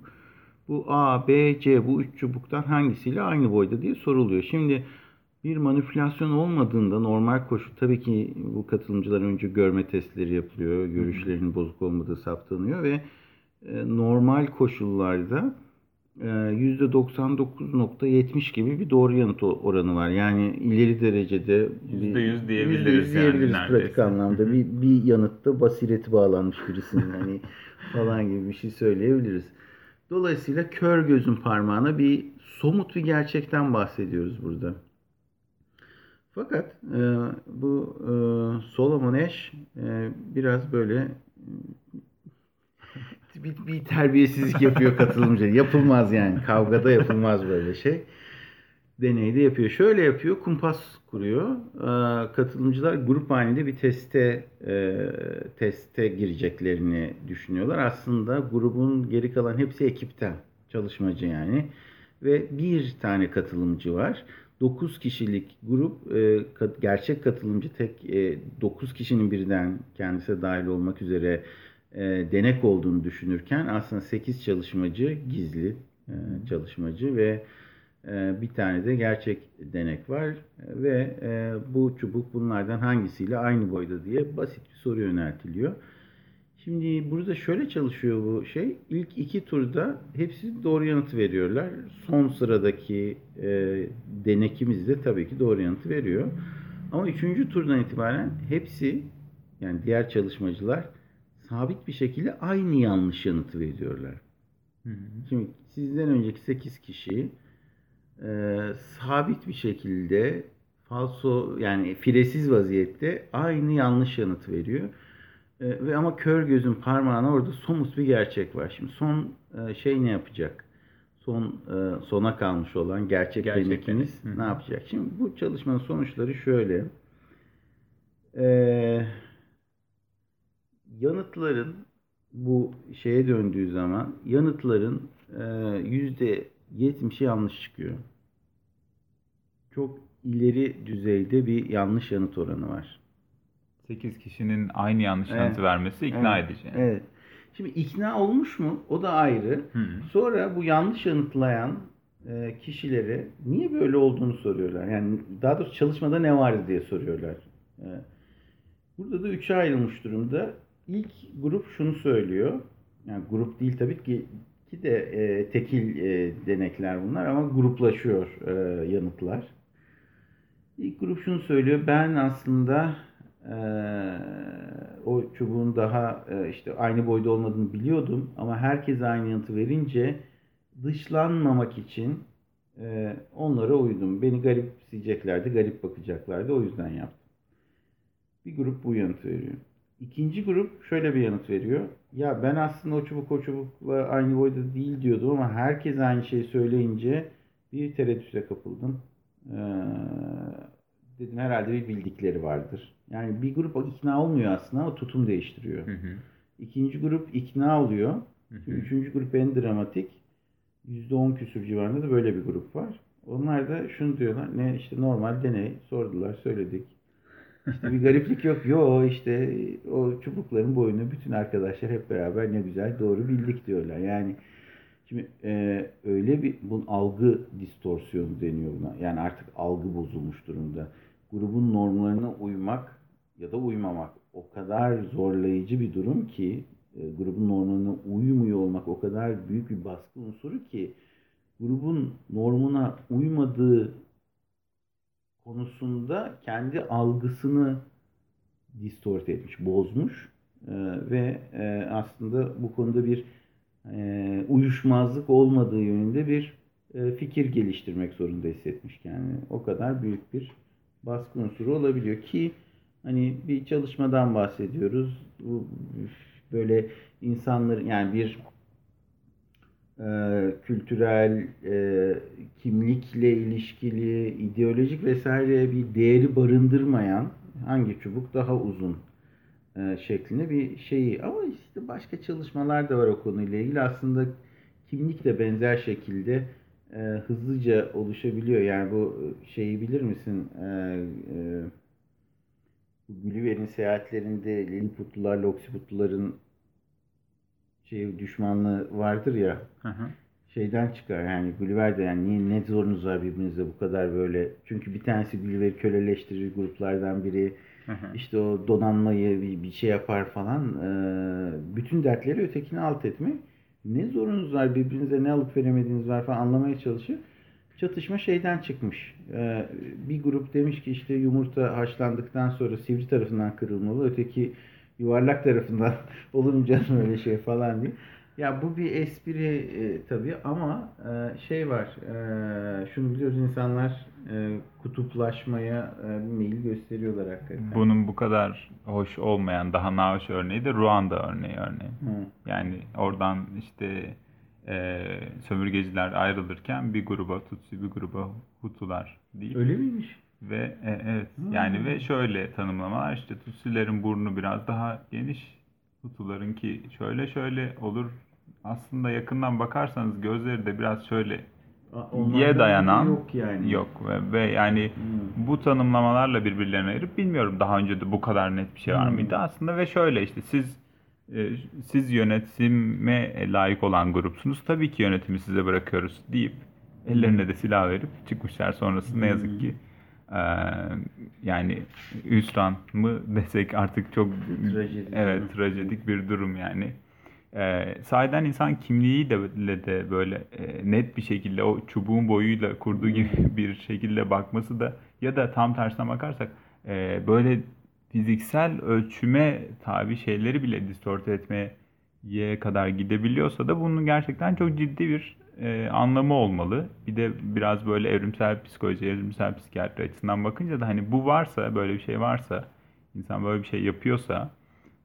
Speaker 4: bu A, B, C bu üç çubuktan hangisiyle aynı boyda diye soruluyor. Şimdi bir manipülasyon olmadığında normal koşul tabii ki bu katılımcılar önce görme testleri yapılıyor. Görüşlerinin bozuk olmadığı saptanıyor ve normal koşullarda %99.70 gibi bir doğru yanıt oranı var. Yani ileri derecede
Speaker 3: %100 diyebiliriz,
Speaker 4: %100 diyebiliriz yani pratik anlamda. bir, bir yanıtta basireti bağlanmış birisinin hani falan gibi bir şey söyleyebiliriz. Dolayısıyla kör gözün parmağına bir somut bir gerçekten bahsediyoruz burada. Fakat e, bu e, Solomon Ash e, biraz böyle bir, bir terbiyesizlik yapıyor katılımcı. Yapılmaz yani. Kavgada yapılmaz böyle şey. Deneyde yapıyor. Şöyle yapıyor. Kumpas kuruyor. Ee, katılımcılar grup halinde bir teste e, teste gireceklerini düşünüyorlar. Aslında grubun geri kalan hepsi ekipten. Çalışmacı yani. Ve bir tane katılımcı var. 9 kişilik grup e, gerçek katılımcı tek e, 9 kişinin birden kendisi dahil olmak üzere e, denek olduğunu düşünürken aslında 8 çalışmacı gizli e, çalışmacı ve e, bir tane de gerçek denek var ve e, bu çubuk bunlardan hangisiyle aynı boyda diye basit bir soru yöneltiliyor. Şimdi burada şöyle çalışıyor bu şey. İlk iki turda hepsi doğru yanıtı veriyorlar. Son sıradaki e, denekimiz de tabii ki doğru yanıtı veriyor. Ama üçüncü turdan itibaren hepsi yani diğer çalışmacılar sabit bir şekilde aynı yanlış yanıtı veriyorlar. Şimdi sizden önceki 8 kişi e, sabit bir şekilde falso yani firesiz vaziyette aynı yanlış yanıt veriyor. E, ve ama kör gözün parmağına orada somut bir gerçek var. Şimdi son e, şey ne yapacak? Son e, sona kalmış olan gerçek
Speaker 3: Gerçek
Speaker 4: ne yapacak? Şimdi bu çalışmanın sonuçları şöyle. Eee yanıtların bu şeye döndüğü zaman yanıtların e, yüzde %70'i yanlış çıkıyor. Çok ileri düzeyde bir yanlış yanıt oranı var.
Speaker 3: 8 kişinin aynı yanlış yanıtı
Speaker 4: Evet.
Speaker 3: vermesi ikna
Speaker 4: Evet,
Speaker 3: edici.
Speaker 4: Evet. Şimdi ikna olmuş mu? O da ayrı.
Speaker 3: Hı.
Speaker 4: Sonra bu yanlış yanıtlayan e, kişilere niye böyle olduğunu soruyorlar. Yani daha doğrusu çalışmada ne vardı diye soruyorlar. E, burada da üçe ayrılmış durumda. İlk grup şunu söylüyor. Yani grup değil tabii ki ki de e, tekil e, denekler bunlar ama gruplaşıyor e, yanıtlar. İlk grup şunu söylüyor. Ben aslında e, o çubuğun daha e, işte aynı boyda olmadığını biliyordum ama herkes aynı yanıtı verince dışlanmamak için e, onlara uydum. Beni garipseyeceklerdi, garip bakacaklardı. O yüzden yaptım. Bir grup bu yanıt veriyor. İkinci grup şöyle bir yanıt veriyor. Ya ben aslında o çubuk o çubukla aynı boyda değil diyordum ama herkes aynı şeyi söyleyince bir tereddüte kapıldım. Ee, dedim herhalde bir bildikleri vardır. Yani bir grup ikna olmuyor aslında ama tutum değiştiriyor.
Speaker 3: Hı hı.
Speaker 4: İkinci grup ikna oluyor.
Speaker 3: Hı hı.
Speaker 4: Üçüncü grup en dramatik. %10 küsür civarında da böyle bir grup var. Onlar da şunu diyorlar. Ne işte normal deney sordular söyledik. İşte bir gariplik yok. Yo işte o çubukların boyunu bütün arkadaşlar hep beraber ne güzel doğru bildik diyorlar. Yani şimdi e, öyle bir bunun algı distorsiyonu deniyor buna. Yani artık algı bozulmuş durumda. Grubun normlarına uymak ya da uymamak o kadar zorlayıcı bir durum ki e, grubun normlarına uymuyor olmak o kadar büyük bir baskı unsuru ki grubun normuna uymadığı konusunda kendi algısını distort etmiş, bozmuş E, ve e, aslında bu konuda bir e, uyuşmazlık olmadığı yönünde bir fikir geliştirmek zorunda hissetmiş kendini. O kadar büyük bir baskı unsuru olabiliyor ki hani bir çalışmadan bahsediyoruz. Bu böyle insanların yani bir kültürel, e, kimlikle ilişkili, ideolojik vesaire bir değeri barındırmayan hangi çubuk daha uzun e, şeklinde bir şeyi. Ama işte başka çalışmalar da var o konuyla ilgili. Aslında kimlik de benzer şekilde e, hızlıca oluşabiliyor. Yani bu şeyi bilir misin? E, e, Gulliver'in seyahatlerinde Lilliputlularla Oksiputluların şey düşmanlığı vardır ya
Speaker 3: Hı hı.
Speaker 4: şeyden çıkar. Yani Gulliver de yani niye ne zorunuz var birbirinize bu kadar böyle? Çünkü bir tanesi Gulliver'i köleleştirir gruplardan biri.
Speaker 3: Hı hı.
Speaker 4: işte o donanmayı bir, bir şey yapar falan. Ee, bütün dertleri ötekini alt etmek. Ne zorunuz var? Birbirinize ne alıp veremediğiniz var falan anlamaya çalışıyor. Çatışma şeyden çıkmış. Ee, bir grup demiş ki işte yumurta haşlandıktan sonra sivri tarafından kırılmalı. Öteki yuvarlak tarafından olur mu canım öyle şey falan diye. Ya bu bir espri e, tabii ama e, şey var e, şunu biliyoruz insanlar e, kutuplaşmaya e, bir meyil gösteriyorlar hakikaten.
Speaker 3: Bunun bu kadar hoş olmayan daha nahoş örneği de Ruanda örneği örneğin.
Speaker 4: Hı.
Speaker 3: Yani oradan işte e, sömürgeciler ayrılırken bir gruba Tutsi bir gruba Hutular deyip
Speaker 4: Öyle miymiş?
Speaker 3: Ve e, evet
Speaker 4: Hmm.
Speaker 3: yani ve şöyle tanımlamalar işte Tutsilerin burnu biraz daha geniş Hutularınki şöyle şöyle olur. Aslında yakından bakarsanız gözleri de biraz şöyle ye dayanan
Speaker 4: yok yani.
Speaker 3: yok ve, ve yani
Speaker 4: Hmm.
Speaker 3: bu tanımlamalarla birbirlerine ayırıp bilmiyorum daha önce de bu kadar net bir şey var
Speaker 4: Hmm.
Speaker 3: mıydı aslında ve şöyle işte siz e, siz yönetime layık olan grupsunuz tabii ki yönetimi size bırakıyoruz deyip ellerine de silah verip çıkmışlar sonrası ne yazık ki e, yani hüsran mı desek artık çok
Speaker 4: Trajedi.
Speaker 3: evet trajedik bir durum yani. Ee, sahiden insan kimliğiyle de, de böyle e, net bir şekilde o çubuğun boyuyla kurduğu gibi bir şekilde bakması da ya da tam tersine bakarsak e, böyle fiziksel ölçüme tabi şeyleri bile distort etmeye kadar gidebiliyorsa da bunun gerçekten çok ciddi bir e, anlamı olmalı. Bir de biraz böyle evrimsel psikoloji, evrimsel psikiyatri açısından bakınca da hani bu varsa, böyle bir şey varsa, insan böyle bir şey yapıyorsa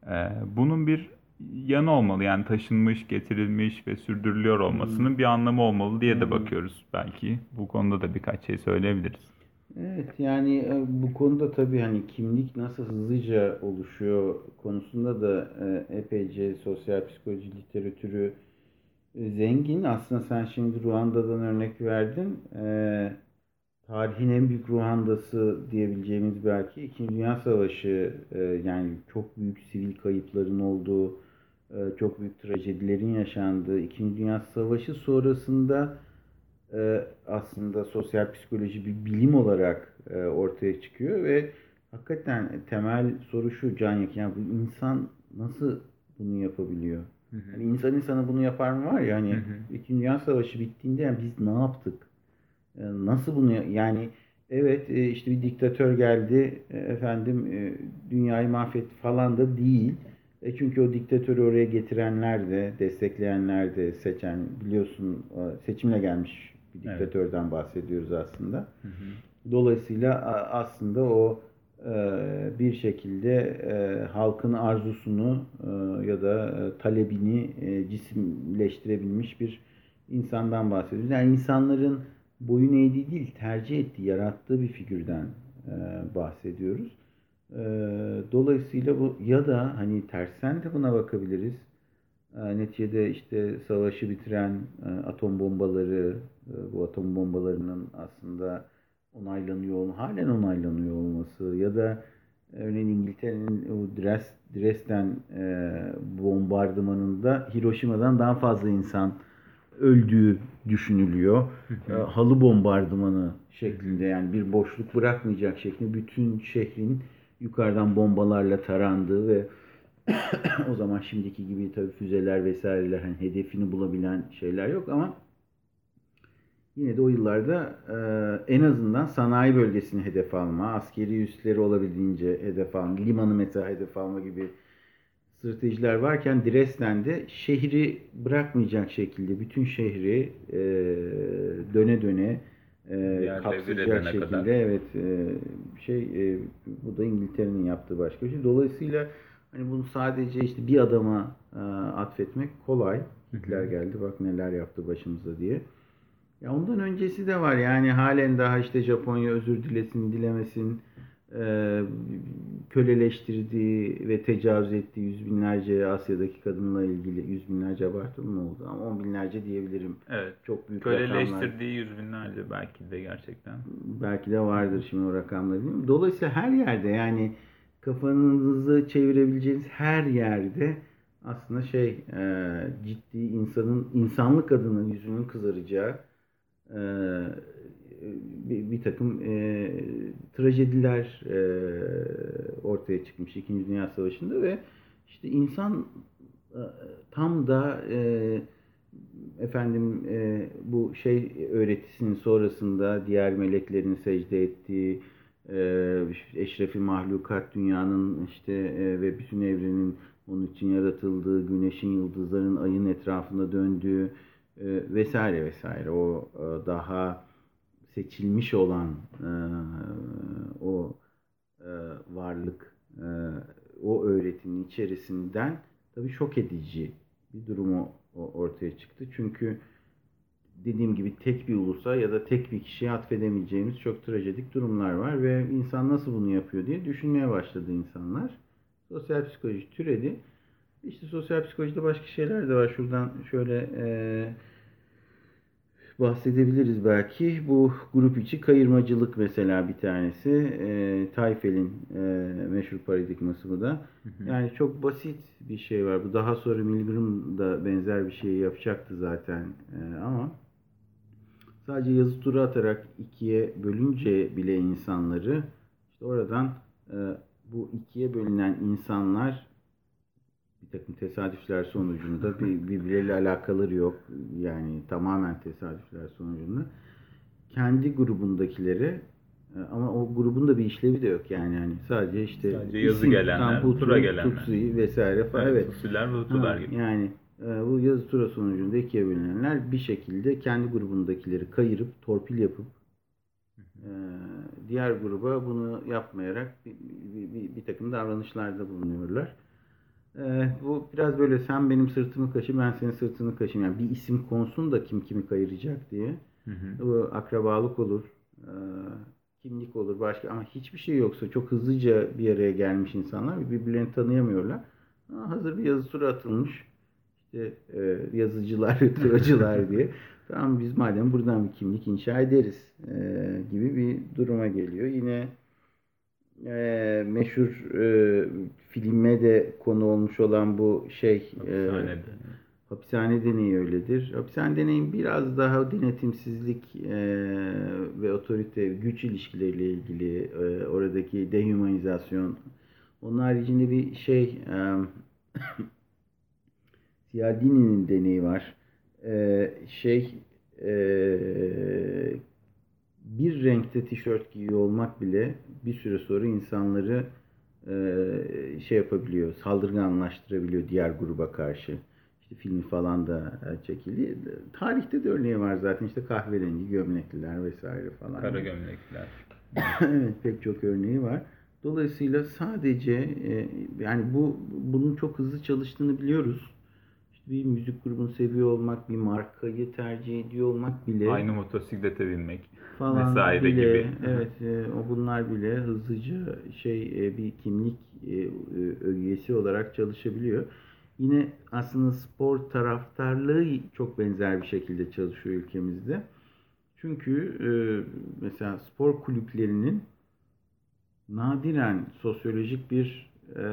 Speaker 3: e, bunun bir yanı olmalı. Yani taşınmış, getirilmiş ve sürdürülüyor olmasının bir anlamı olmalı diye de bakıyoruz belki. Bu konuda da birkaç şey söyleyebiliriz.
Speaker 4: Evet yani e, bu konuda tabii hani kimlik nasıl hızlıca oluşuyor konusunda da e, epeyce sosyal psikoloji literatürü zengin. Aslında sen şimdi Ruanda'dan örnek verdin. Tarihin en büyük Ruanda'sı diyebileceğimiz belki İkinci Dünya Savaşı yani çok büyük sivil kayıpların olduğu, çok büyük trajedilerin yaşandığı İkinci Dünya Savaşı sonrasında e, aslında sosyal psikoloji bir bilim olarak e, ortaya çıkıyor ve hakikaten temel soru şu Can Yak, yani bu insan nasıl bunu yapabiliyor? Hı hı. Yani insan insana bunu yapar mı var ya hani hı hı. İkinci Dünya Savaşı bittiğinde yani biz ne yaptık? Yani nasıl bunu yani evet e, işte bir diktatör geldi efendim dünyayı mahvetti falan da değil. E çünkü o diktatörü oraya getirenler de, destekleyenler de, seçen biliyorsun seçimle gelmiş bir diktatörden evet. bahsediyoruz aslında. Hı hı. Dolayısıyla aslında o e, bir şekilde e, halkın arzusunu e, ya da talebini cisimleştirebilmiş bir insandan bahsediyoruz. Yani insanların boyun eğdiği değil, tercih ettiği, yarattığı bir figürden bahsediyoruz. Dolayısıyla bu ya da hani tersten de buna bakabiliriz e, neticede işte savaşı bitiren e, atom bombaları, e, bu atom bombalarının aslında onaylanıyor, halen onaylanıyor olması ya da örneğin İngiltere'nin o Dresden bombardımanında Hiroşima'dan daha fazla insan öldüğü düşünülüyor. Halı bombardımanı şeklinde yani bir boşluk bırakmayacak şeklinde bütün şehrin yukarıdan bombalarla tarandığı ve o zaman şimdiki gibi tabii füzeler vesaireler hani hedefini bulabilen şeyler yok ama yine de o yıllarda e, en azından sanayi bölgesini hedef alma, askeri üsleri olabildiğince hedef alma, limanı mesela hedef alma gibi stratejiler varken Dresden'de şehri bırakmayacak şekilde bütün şehri e, döne döne e, kapsayacak şekilde kadar. evet e, şey e, bu da İngiltere'nin yaptığı başka bir şey. Dolayısıyla Hani bunu sadece işte bir adama e, atfetmek kolay. Hitler geldi bak neler yaptı başımıza diye. Ya ondan öncesi de var yani halen daha işte Japonya özür dilesin dilemesin e, köleleştirdiği ve tecavüz ettiği yüz binlerce Asya'daki kadınla ilgili yüz binlerce abartılı mı oldu ama on binlerce diyebilirim.
Speaker 3: Evet. Çok büyük Köleleştirdiği rakamlar. yüz binlerce belki de gerçekten.
Speaker 4: Belki de vardır şimdi o bilmiyorum. Dolayısıyla her yerde yani kafanızı çevirebileceğiniz her yerde aslında şey e, ciddi insanın insanlık adına yüzünün kızaracağı e, bir, bir takım e, trajediler e, ortaya çıkmış İkinci Dünya Savaşı'nda ve işte insan e, tam da e, efendim e, bu şey öğretisinin sonrasında diğer meleklerin secde ettiği e, eşrefi mahlukat dünyanın işte e, ve bütün evrenin onun için yaratıldığı, güneşin, yıldızların, ayın etrafında döndüğü vesaire vesaire o daha seçilmiş olan o varlık o öğretinin içerisinden tabii şok edici bir durumu ortaya çıktı. Çünkü dediğim gibi tek bir ulusa ya da tek bir kişiye atfedemeyeceğimiz çok trajedik durumlar var ve insan nasıl bunu yapıyor diye düşünmeye başladı insanlar. Sosyal psikoloji türedi. İşte sosyal psikolojide başka şeyler de var. Şuradan şöyle e, bahsedebiliriz belki. Bu grup içi kayırmacılık mesela bir tanesi. E, Tayfel'in e, meşhur paradigması bu da. Yani çok basit bir şey var. Bu daha sonra Milgram da benzer bir şey yapacaktı zaten. E, ama sadece yazı turu atarak ikiye bölünce bile insanları işte oradan e, bu ikiye bölünen insanlar takım tesadüfler sonucunda bir, birbirleriyle alakaları yok. Yani tamamen tesadüfler sonucunda kendi grubundakileri E, ama o grubun da bir işlevi de yok yani yani sadece işte
Speaker 3: Sadece yazı
Speaker 4: isim,
Speaker 3: gelenler,
Speaker 4: Hutu,
Speaker 3: tura gelenler.
Speaker 4: Tutsi vesaire falan evet.
Speaker 3: Tutsiler ve Hutular
Speaker 4: Ha,
Speaker 3: gibi.
Speaker 4: Yani e, bu yazı tura sonucunda ikiye bölünenler bir şekilde kendi grubundakileri kayırıp torpil yapıp e, diğer gruba bunu yapmayarak bir, bir, bir, bir takım davranışlarda bulunuyorlar. E, bu biraz böyle sen benim sırtımı kaşı ben senin sırtını kaşıyım. Yani bir isim konsun da kim kimi kayıracak diye.
Speaker 3: Hı hı.
Speaker 4: Bu akrabalık olur, e, kimlik olur başka ama hiçbir şey yoksa çok hızlıca bir araya gelmiş insanlar birbirlerini tanıyamıyorlar. Aa, hazır bir yazı tura atılmış. İşte e, yazıcılar turacılar diye. Tamam biz madem buradan bir kimlik inşa ederiz e, gibi bir duruma geliyor. Yine e, meşhur e, filme de konu olmuş olan bu şey e,
Speaker 3: Hapishanede.
Speaker 4: Hapishane deneyi öyledir. Hapishane deneyi biraz daha denetimsizlik e, ve otorite, güç ilişkileriyle ilgili e, oradaki dehumanizasyon. Onun haricinde bir şey e, Cialdini'nin deneyi var. E, şey e, bir renkte tişört giyiyor olmak bile bir süre sonra insanları e, şey yapabiliyor, saldırganlaştırabiliyor diğer gruba karşı. İşte filmi falan da e, çekildi. Tarihte de örneği var zaten işte kahverengi gömlekliler vesaire falan.
Speaker 3: Kara gömlekler.
Speaker 4: evet pek çok örneği var. Dolayısıyla sadece e, yani bu bunun çok hızlı çalıştığını biliyoruz. Bir müzik grubunu seviyor olmak, bir markayı tercih ediyor olmak bile
Speaker 3: Aynı motosiklete binmek.
Speaker 4: falan
Speaker 3: vesaire
Speaker 4: bile
Speaker 3: gibi.
Speaker 4: evet e, o bunlar bile hızlıca şey e, bir kimlik e, ögesi olarak çalışabiliyor. Yine aslında spor taraftarlığı çok benzer bir şekilde çalışıyor ülkemizde. Çünkü e, mesela spor kulüplerinin nadiren sosyolojik bir e,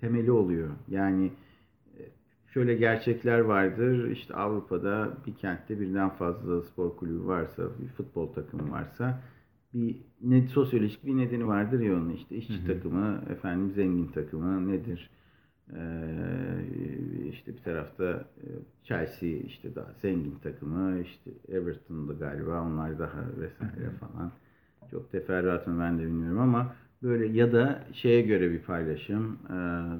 Speaker 4: temeli oluyor. Yani şöyle gerçekler vardır. İşte Avrupa'da bir kentte birden fazla spor kulübü varsa, bir futbol takımı varsa bir ne sosyolojik bir nedeni vardır ya onun işte işçi
Speaker 3: Hı hı.
Speaker 4: takımı, efendim zengin takımı nedir? Ee, işte bir tarafta e, Chelsea işte daha zengin takımı, işte Everton'da galiba onlar daha vesaire falan. Çok teferruatını ben de bilmiyorum ama böyle ya da şeye göre bir paylaşım, e,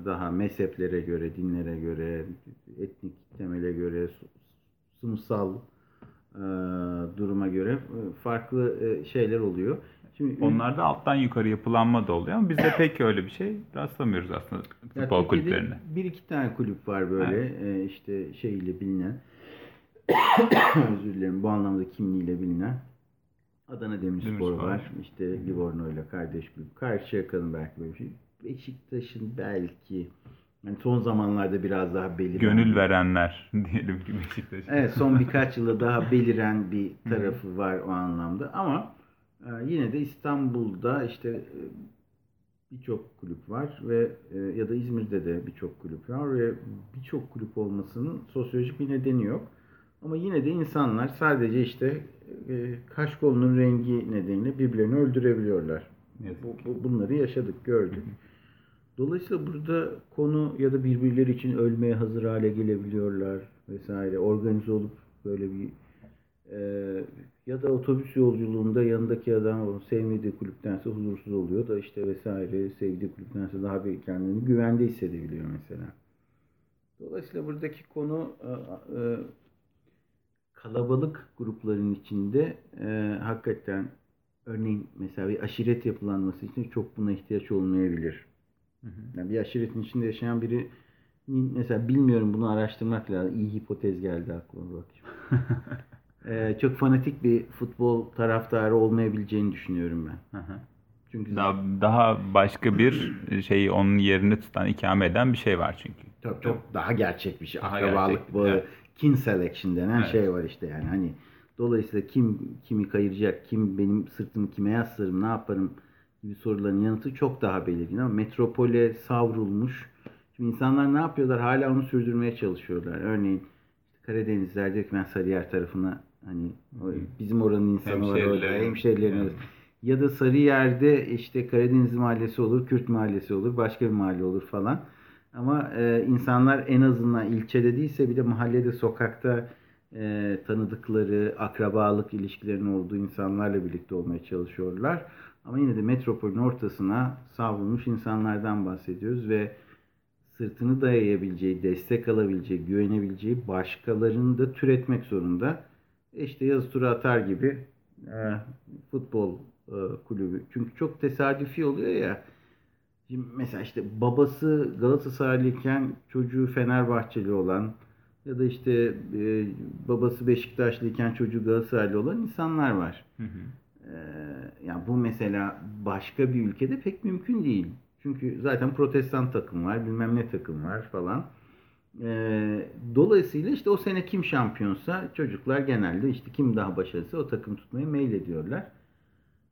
Speaker 4: daha mezheplere göre, dinlere göre, etnik temele göre, sınıfsal e, duruma göre e, farklı şeyler oluyor. Şimdi
Speaker 3: Onlarda alttan yukarı yapılanma da oluyor ama bizde pek öyle bir şey rastlamıyoruz aslında futbol
Speaker 4: Türkiye'de
Speaker 3: kulüplerine.
Speaker 4: Bir iki tane kulüp var böyle e, işte şeyle bilinen özür dilerim bu anlamda kimliğiyle bilinen Adana Demirspor
Speaker 3: Demirspor.
Speaker 4: var. İşte Livorno ile kardeş kulüp. Karşıyaka'nın belki böyle bir şey. Beşiktaş'ın belki yani son zamanlarda biraz daha beliren.
Speaker 3: Gönül verenler diyelim ki Beşiktaş.
Speaker 4: Evet son birkaç yılda daha beliren bir tarafı var o anlamda ama e, yine de İstanbul'da işte e, birçok kulüp var ve e, ya da İzmir'de de birçok kulüp var ve birçok kulüp olmasının sosyolojik bir nedeni yok. Ama yine de insanlar sadece işte kaş kolunun rengi nedeniyle birbirlerini öldürebiliyorlar. Bu, bu- bunları yaşadık, gördük. Dolayısıyla burada konu ya da birbirleri için ölmeye hazır hale gelebiliyorlar vesaire. Organize olup böyle bir e, ya da otobüs yolculuğunda yanındaki adam o sevmediği kulüptense huzursuz oluyor da işte vesaire sevdiği kulüptense daha bir kendini güvende hissedebiliyor mesela. Dolayısıyla buradaki konu e, e, kalabalık grupların içinde e, hakikaten örneğin mesela bir aşiret yapılanması için çok buna ihtiyaç olmayabilir.
Speaker 3: Hı hı.
Speaker 4: Yani bir aşiretin içinde yaşayan biri mesela bilmiyorum bunu araştırmak lazım. İyi hipotez geldi aklıma bak. Ee, çok fanatik bir futbol taraftarı olmayabileceğini düşünüyorum ben.
Speaker 3: Hı hı.
Speaker 4: Çünkü
Speaker 3: Daha, daha başka bir şeyi onun yerini tutan, ikame eden bir şey var çünkü.
Speaker 4: çok, çok daha gerçek bir şey.
Speaker 3: Daha
Speaker 4: Akrabalık
Speaker 3: gerçek,
Speaker 4: bağı,
Speaker 3: evet.
Speaker 4: Kin selection denen
Speaker 3: Evet.
Speaker 4: şey var işte yani. Hani dolayısıyla kim kimi kayıracak, kim benim sırtımı kime yaslarım, ne yaparım gibi soruların yanıtı çok daha belirgin ama metropole savrulmuş. Şimdi insanlar ne yapıyorlar? Hala onu sürdürmeye çalışıyorlar. Örneğin Karadenizler diyor ki ben Sarıyer tarafına hani bizim oranın insanı var orada,
Speaker 3: Evet.
Speaker 4: arasında. Ya da Sarıyer'de işte Karadeniz mahallesi olur, Kürt mahallesi olur, başka bir mahalle olur falan. Ama e, insanlar en azından ilçede değilse bir de mahallede, sokakta e, tanıdıkları, akrabalık ilişkilerinin olduğu insanlarla birlikte olmaya çalışıyorlar. Ama yine de metropolün ortasına savrulmuş insanlardan bahsediyoruz ve sırtını dayayabileceği, destek alabileceği, güvenebileceği başkalarını da türetmek zorunda. E İşte yazı tura atar gibi e, futbol e, kulübü. Çünkü çok tesadüfi oluyor ya. Şimdi mesela işte babası Galatasaraylıyken çocuğu Fenerbahçeli olan ya da işte e, babası Beşiktaşlıyken çocuğu Galatasaraylı olan insanlar var.
Speaker 3: Hı hı.
Speaker 4: Ee, yani bu mesela başka bir ülkede pek mümkün değil. Çünkü zaten protestan takım var, bilmem ne takım var falan. Ee, dolayısıyla işte o sene kim şampiyonsa çocuklar genelde işte kim daha başarılısı o takım tutmaya meylediyorlar.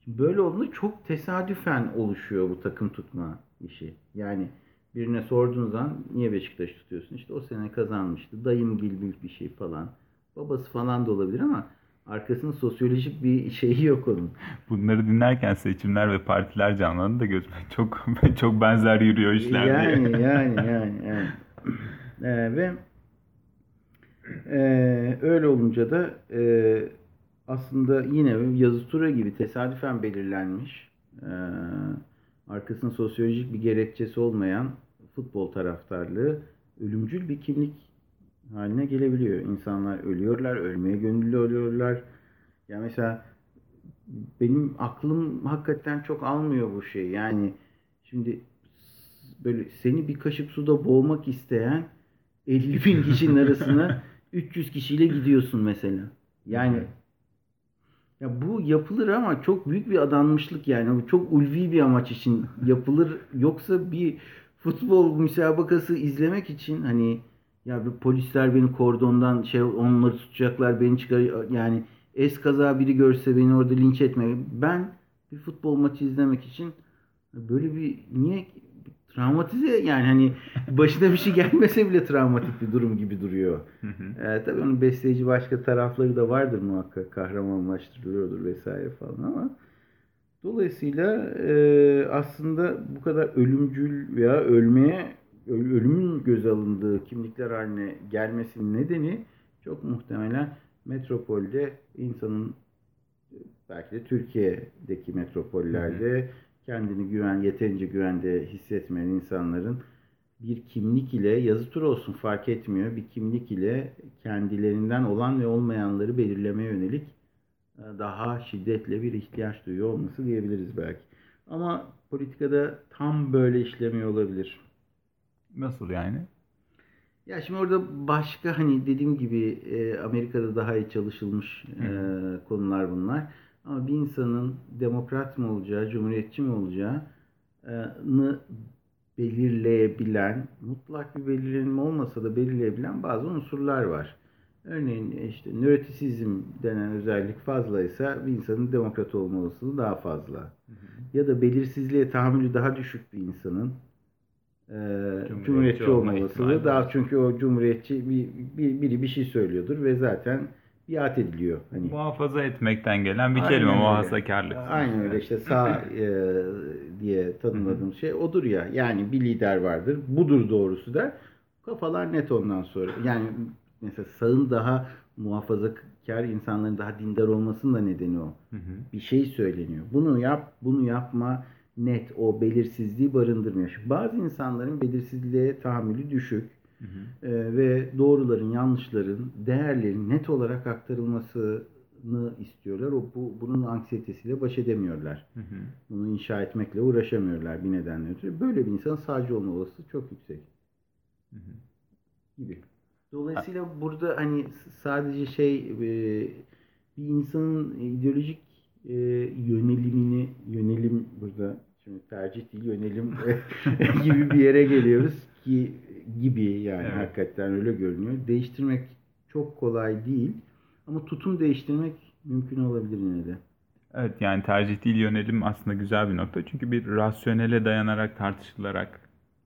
Speaker 4: Şimdi böyle olduğunda çok tesadüfen oluşuyor bu takım tutma işi. Yani birine sorduğun zaman niye Beşiktaş tutuyorsun? İşte o sene kazanmıştı. Dayım gibi bir şey falan. Babası falan da olabilir ama arkasında sosyolojik bir şeyi yok onun.
Speaker 3: Bunları dinlerken seçimler ve partiler canlandı da gözüme çok çok benzer yürüyor işler
Speaker 4: yani,
Speaker 3: diye.
Speaker 4: yani yani yani. Ee, ve e, öyle olunca da e, aslında yine yazı tura gibi tesadüfen belirlenmiş e, arkasında sosyolojik bir gerekçesi olmayan futbol taraftarlığı ölümcül bir kimlik haline gelebiliyor. İnsanlar ölüyorlar, ölmeye gönüllü oluyorlar. Ya mesela benim aklım hakikaten çok almıyor bu şey. Yani şimdi böyle seni bir kaşık suda boğmak isteyen 50 bin kişinin arasına 300 kişiyle gidiyorsun mesela. Yani ya bu yapılır ama çok büyük bir adanmışlık yani. Bu çok ulvi bir amaç için yapılır. Yoksa bir futbol müsabakası izlemek için hani ya bir polisler beni kordondan şey onları tutacaklar beni çıkar yani es kaza biri görse beni orada linç etme. Ben bir futbol maçı izlemek için böyle bir niye travmatize yani hani başına bir şey gelmese bile travmatik bir durum gibi duruyor.
Speaker 3: Hı hı.
Speaker 4: Ee, tabii onun besleyici başka tarafları da vardır muhakkak. Kahramanlaştırılıyordur vesaire falan ama dolayısıyla e, aslında bu kadar ölümcül veya ölmeye öl- ölümün göz alındığı kimlikler haline gelmesinin nedeni çok muhtemelen metropolde insanın belki de Türkiye'deki metropollerde kendini güven yeterince güvende hissetmeyen insanların bir kimlik ile yazı tur olsun fark etmiyor. Bir kimlik ile kendilerinden olan ve olmayanları belirlemeye yönelik e, daha şiddetle bir ihtiyaç duyuyor olması diyebiliriz belki. Ama politikada tam böyle işlemiyor olabilir.
Speaker 3: Nasıl yani?
Speaker 4: Ya şimdi orada başka hani dediğim gibi e, Amerika'da daha iyi çalışılmış e, konular bunlar. Ama bir insanın demokrat mı olacağı, cumhuriyetçi mi olacağını belirleyebilen, mutlak bir belirlenme olmasa da belirleyebilen bazı unsurlar var. Örneğin işte nörotisizm denen özellik fazlaysa bir insanın demokrat olma olasılığı daha fazla. Ya da belirsizliğe tahammülü daha düşük bir insanın e,
Speaker 3: Cumhuriyetçi
Speaker 4: cumhuriyetçi
Speaker 3: olma
Speaker 4: olasılığı daha çünkü o cumhuriyetçi bir, bir, biri bir şey söylüyordur ve zaten biat ediliyor. Hani
Speaker 3: Muhafaza etmekten gelen bir kelime
Speaker 4: öyle.
Speaker 3: muhafazakarlık.
Speaker 4: Aynen öyle işte sağ e, diye tanımladığım şey odur ya. Yani bir lider vardır. Budur doğrusu der. Kafalar net ondan sonra. Yani mesela sağın daha muhafazakar insanların daha dindar olmasının da nedeni o.
Speaker 3: Hı hı.
Speaker 4: Bir şey söyleniyor. Bunu yap, bunu yapma net o belirsizliği barındırmıyor. Şimdi bazı insanların belirsizliğe tahammülü düşük.
Speaker 3: Hı hı.
Speaker 4: Ee, ve doğruların, yanlışların, değerlerin net olarak aktarılmasını istiyorlar. O bu bunun anksiyetesiyle baş edemiyorlar.
Speaker 3: Hı hı.
Speaker 4: Bunu inşa etmekle uğraşamıyorlar bir nedenle ötürü. Böyle bir insanın sağcı olma olasılığı çok yüksek
Speaker 3: Hı hı.
Speaker 4: gibi. Dolayısıyla burada hani sadece şey e, bir insanın ideolojik e, yönelimini yönelim burada şimdi tercih değil yönelim gibi bir yere geliyoruz ki gibi yani
Speaker 3: Evet.
Speaker 4: hakikaten öyle görünüyor. Değiştirmek çok kolay değil ama tutum değiştirmek mümkün olabilir yine de.
Speaker 3: Evet yani tercih değil yönelim aslında güzel bir nokta. Çünkü bir rasyonele dayanarak tartışılarak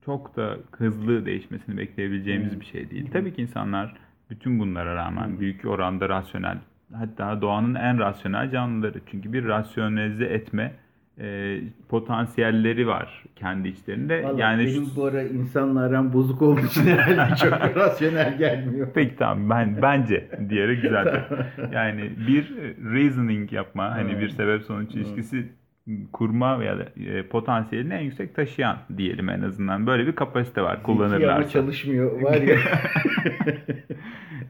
Speaker 3: çok da hızlı değişmesini bekleyebileceğimiz
Speaker 4: Evet.
Speaker 3: bir şey değil. Tabii ki insanlar bütün bunlara rağmen büyük oranda rasyonel hatta doğanın en rasyonel canlıları. Çünkü bir rasyonelize etme e, potansiyelleri var kendi içlerinde.
Speaker 4: Vallahi
Speaker 3: yani
Speaker 4: benim
Speaker 3: şu-
Speaker 4: bu ara insanla aram bozuk olduğu için herhalde çok rasyonel gelmiyor.
Speaker 3: Peki tamam ben bence diyerek düzeltiyorum. Yani bir reasoning yapma hani bir sebep sonuç ilişkisi kurma veya da, e, potansiyelini en yüksek taşıyan diyelim en azından. Böyle bir kapasite var kullanırlarsa.
Speaker 4: çalışmıyor var ya.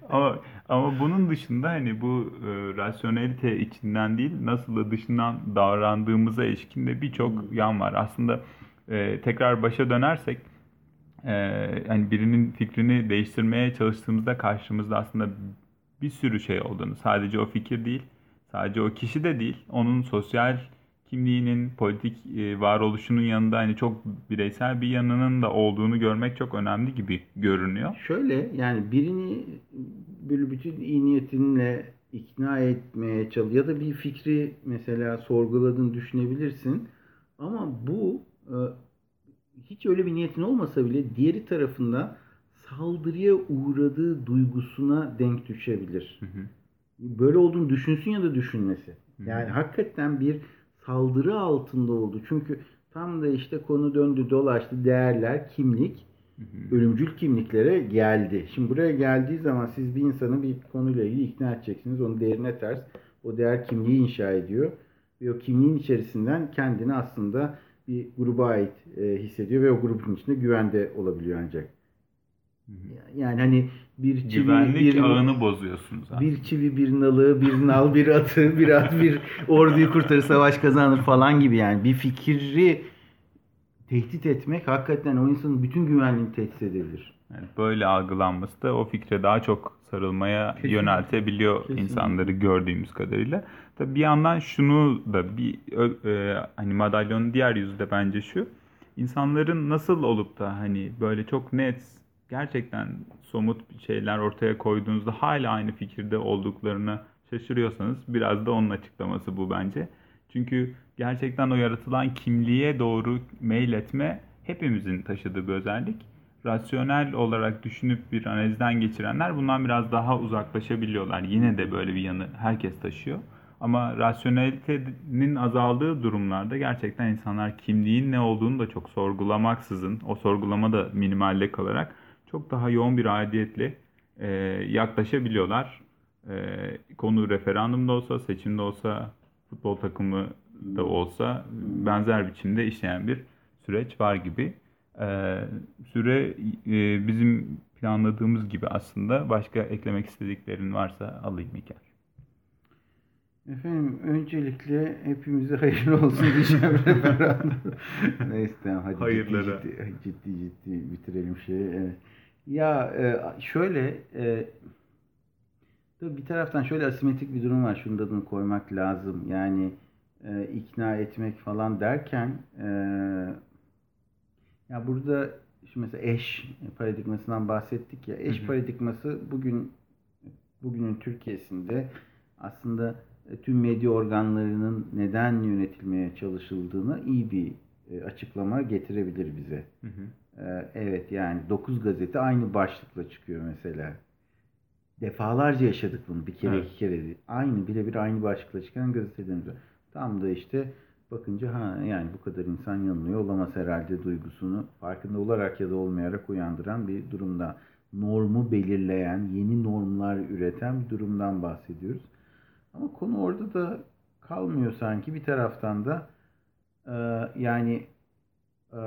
Speaker 3: ama, ama bunun dışında hani bu e, rasyonelite içinden değil nasıl da dışından davrandığımıza ilişkin de birçok yan var. Aslında e, tekrar başa dönersek e, hani birinin fikrini değiştirmeye çalıştığımızda karşımızda aslında bir sürü şey olduğunu sadece o fikir değil sadece o kişi de değil onun sosyal kimliğinin politik e, varoluşunun yanında hani çok bireysel bir yanının da olduğunu görmek çok önemli gibi görünüyor.
Speaker 4: Şöyle yani birini böyle bütün iyi niyetinle ikna etmeye çalış ya da bir fikri mesela sorguladığını düşünebilirsin. Ama bu e, hiç öyle bir niyetin olmasa bile diğeri tarafından saldırıya uğradığı duygusuna denk düşebilir. Böyle olduğunu düşünsün ya da düşünmesi. Yani hakikaten bir saldırı altında oldu. Çünkü tam da işte konu döndü dolaştı değerler, kimlik ölümcül kimliklere geldi. Şimdi buraya geldiği zaman siz bir insanı bir konuyla ilgili ikna edeceksiniz. Onun değerine ters. O değer kimliği inşa ediyor. Ve o kimliğin içerisinden kendini aslında bir gruba ait e, hissediyor ve o grubun içinde güvende olabiliyor ancak. Yani hani bir çivi,
Speaker 3: Güvenlik
Speaker 4: bir,
Speaker 3: ağını bozuyorsunuz. aslında.
Speaker 4: bir çivi, bir nalı, bir nal, bir atı, bir at, bir orduyu kurtarır, savaş kazanır falan gibi yani. Bir fikri tehdit etmek hakikaten o insanın bütün güvenliğini tehdit edebilir.
Speaker 3: Yani böyle algılanması da o fikre daha çok sarılmaya
Speaker 4: Kesinlikle.
Speaker 3: yöneltebiliyor
Speaker 4: Kesinlikle.
Speaker 3: insanları gördüğümüz kadarıyla. Tabii bir yandan şunu da bir e, hani madalyonun diğer yüzü de bence şu. İnsanların nasıl olup da hani böyle çok net gerçekten somut şeyler ortaya koyduğunuzda hala aynı fikirde olduklarını şaşırıyorsanız biraz da onun açıklaması bu bence. Çünkü gerçekten o yaratılan kimliğe doğru meyletme hepimizin taşıdığı bir özellik. Rasyonel olarak düşünüp bir analizden geçirenler bundan biraz daha uzaklaşabiliyorlar. Yine de böyle bir yanı herkes taşıyor. Ama rasyonelitenin azaldığı durumlarda gerçekten insanlar kimliğin ne olduğunu da çok sorgulamaksızın, o sorgulama da minimalde kalarak çok daha yoğun bir aidiyetle e, yaklaşabiliyorlar. E, konu referandumda olsa, seçimde olsa, futbol takımı da olsa benzer biçimde işleyen bir süreç var gibi. E, süre e, bizim planladığımız gibi aslında başka eklemek istediklerin varsa alayım Mikel.
Speaker 4: Efendim öncelikle hepimize hayırlı olsun diyeceğim referandum. Neyse tamam hadi
Speaker 3: Hayırlara.
Speaker 4: ciddi, ciddi ciddi bitirelim şeyi. Evet. Ya e, şöyle e, tabii bir taraftan şöyle asimetrik bir durum var. Şunun da adını koymak lazım. Yani e, ikna etmek falan derken e, ya burada şimdi mesela eş paradigmasından bahsettik ya. Eş
Speaker 3: Hı hı.
Speaker 4: paradigması bugün bugünün Türkiye'sinde aslında e, tüm medya organlarının neden yönetilmeye çalışıldığına iyi bir e, açıklama getirebilir bize.
Speaker 3: Hı hı.
Speaker 4: E, Evet yani 9 gazete aynı başlıkla çıkıyor mesela. Defalarca yaşadık bunu. Bir kere
Speaker 3: Evet.
Speaker 4: iki kere değil. Aynı birebir aynı başlıkla çıkan gazetelerimiz var. Tam da işte bakınca ha yani bu kadar insan yanılıyor olamaz herhalde duygusunu farkında olarak ya da olmayarak uyandıran bir durumda. Normu belirleyen, yeni normlar üreten bir durumdan bahsediyoruz. Ama konu orada da kalmıyor sanki. Bir taraftan da e, yani e,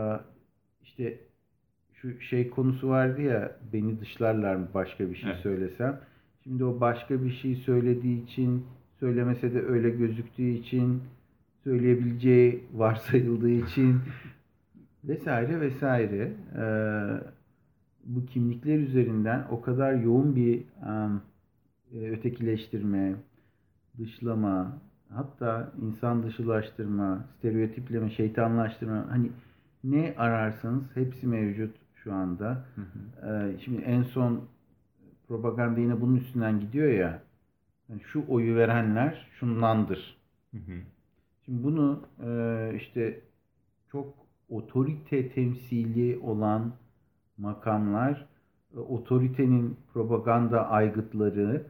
Speaker 4: işte şu şey konusu vardı ya beni dışlarlar mı başka bir şey
Speaker 3: Evet.
Speaker 4: söylesem. Şimdi o başka bir şey söylediği için söylemese de öyle gözüktüğü için söyleyebileceği varsayıldığı için vesaire vesaire Ee, bu kimlikler üzerinden o kadar yoğun bir em, e, ötekileştirme, dışlama, hatta insan dışılaştırma, stereotipleme, şeytanlaştırma hani ne ararsanız hepsi mevcut şu anda.
Speaker 3: Hı hı.
Speaker 4: Ee, şimdi en son propaganda yine bunun üstünden gidiyor ya. Yani şu oyu verenler şundandır.
Speaker 3: Hı hı.
Speaker 4: Şimdi bunu e, işte çok otorite temsili olan makamlar, e, otoritenin propaganda aygıtları,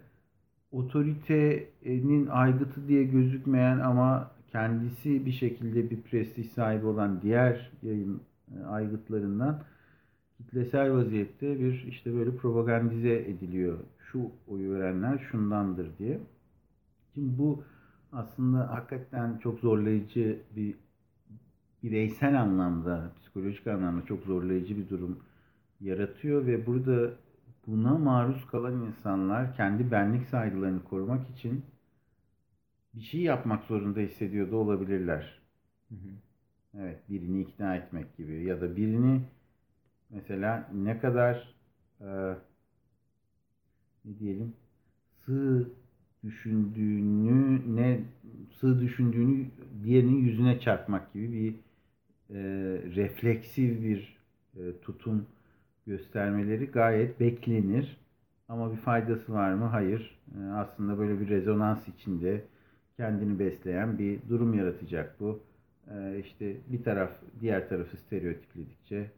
Speaker 4: otoritenin aygıtı diye gözükmeyen ama kendisi bir şekilde bir prestij sahibi olan diğer yayın e, aygıtlarından kitlesel vaziyette bir işte böyle propagandize ediliyor. Şu oyu verenler şundandır diye. Şimdi bu aslında hakikaten çok zorlayıcı bir bireysel anlamda, psikolojik anlamda çok zorlayıcı bir durum yaratıyor ve burada buna maruz kalan insanlar kendi benlik saygılarını korumak için bir şey yapmak zorunda hissediyor da olabilirler. Evet, birini ikna etmek gibi ya da birini mesela ne kadar e, ne diyelim sığ düşündüğünü ne sığ düşündüğünü diğerinin yüzüne çarpmak gibi bir e, refleksif bir e, tutum göstermeleri gayet beklenir. Ama bir faydası var mı? Hayır. E, aslında böyle bir rezonans içinde kendini besleyen bir durum yaratacak bu. E, işte bir taraf diğer tarafı stereotipledikçe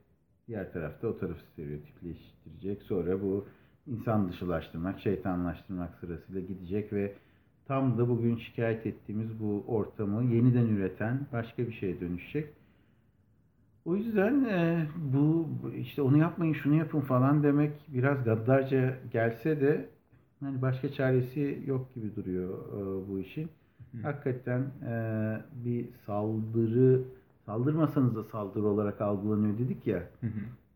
Speaker 4: diğer tarafta o tarafı stereotipleştirecek. Sonra bu insan dışılaştırmak, şeytanlaştırmak sırasıyla gidecek ve tam da bugün şikayet ettiğimiz bu ortamı yeniden üreten başka bir şeye dönüşecek. O yüzden e, bu işte onu yapmayın şunu yapın falan demek biraz gaddarca gelse de hani başka çaresi yok gibi duruyor e, bu işin. Hakikaten e, bir saldırı saldırmasanız da saldırı olarak algılanıyor dedik ya.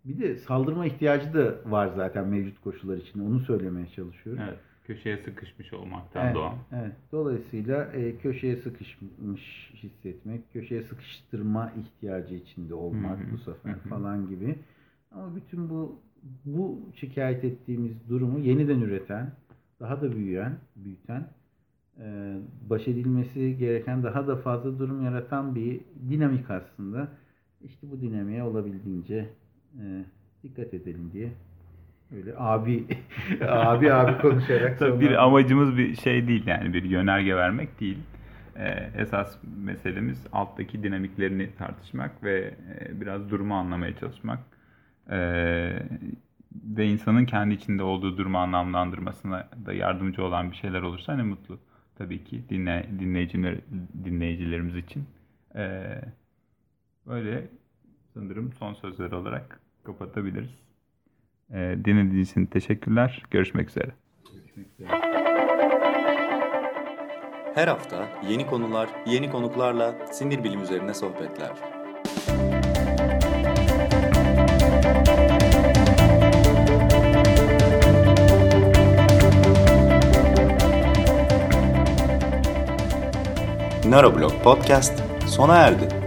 Speaker 4: Bir de saldırma ihtiyacı da var zaten mevcut koşullar içinde. Onu söylemeye çalışıyorum.
Speaker 3: Evet, köşeye sıkışmış olmaktan
Speaker 4: Evet,
Speaker 3: doğan.
Speaker 4: evet. Dolayısıyla e, köşeye sıkışmış hissetmek, köşeye sıkıştırma ihtiyacı içinde olmak
Speaker 3: Hı hı,
Speaker 4: bu sefer
Speaker 3: hı hı.
Speaker 4: falan gibi. Ama bütün bu bu şikayet ettiğimiz durumu yeniden üreten, daha da büyüyen, büyüten, baş edilmesi gereken daha da fazla durum yaratan bir dinamik aslında. İşte bu dinamiğe olabildiğince e, dikkat edelim diye öyle abi abi abi konuşarak
Speaker 3: Tabii
Speaker 4: sonra-
Speaker 3: bir amacımız bir şey değil yani bir yönerge vermek değil. Ee, esas meselemiz alttaki dinamiklerini tartışmak ve e, biraz durumu anlamaya çalışmak. Ee, ve insanın kendi içinde olduğu durumu anlamlandırmasına da yardımcı olan bir şeyler olursa ne mutlu. Tabii ki dinle, dinleyiciler, dinleyicilerimiz için. Ee, böyle sanırım son sözler olarak kapatabiliriz. Ee, dinlediğiniz için teşekkürler. Görüşmek üzere.
Speaker 1: Her hafta yeni konular, yeni konuklarla sinir bilim üzerine sohbetler. Neuroblog Podcast sona erdi.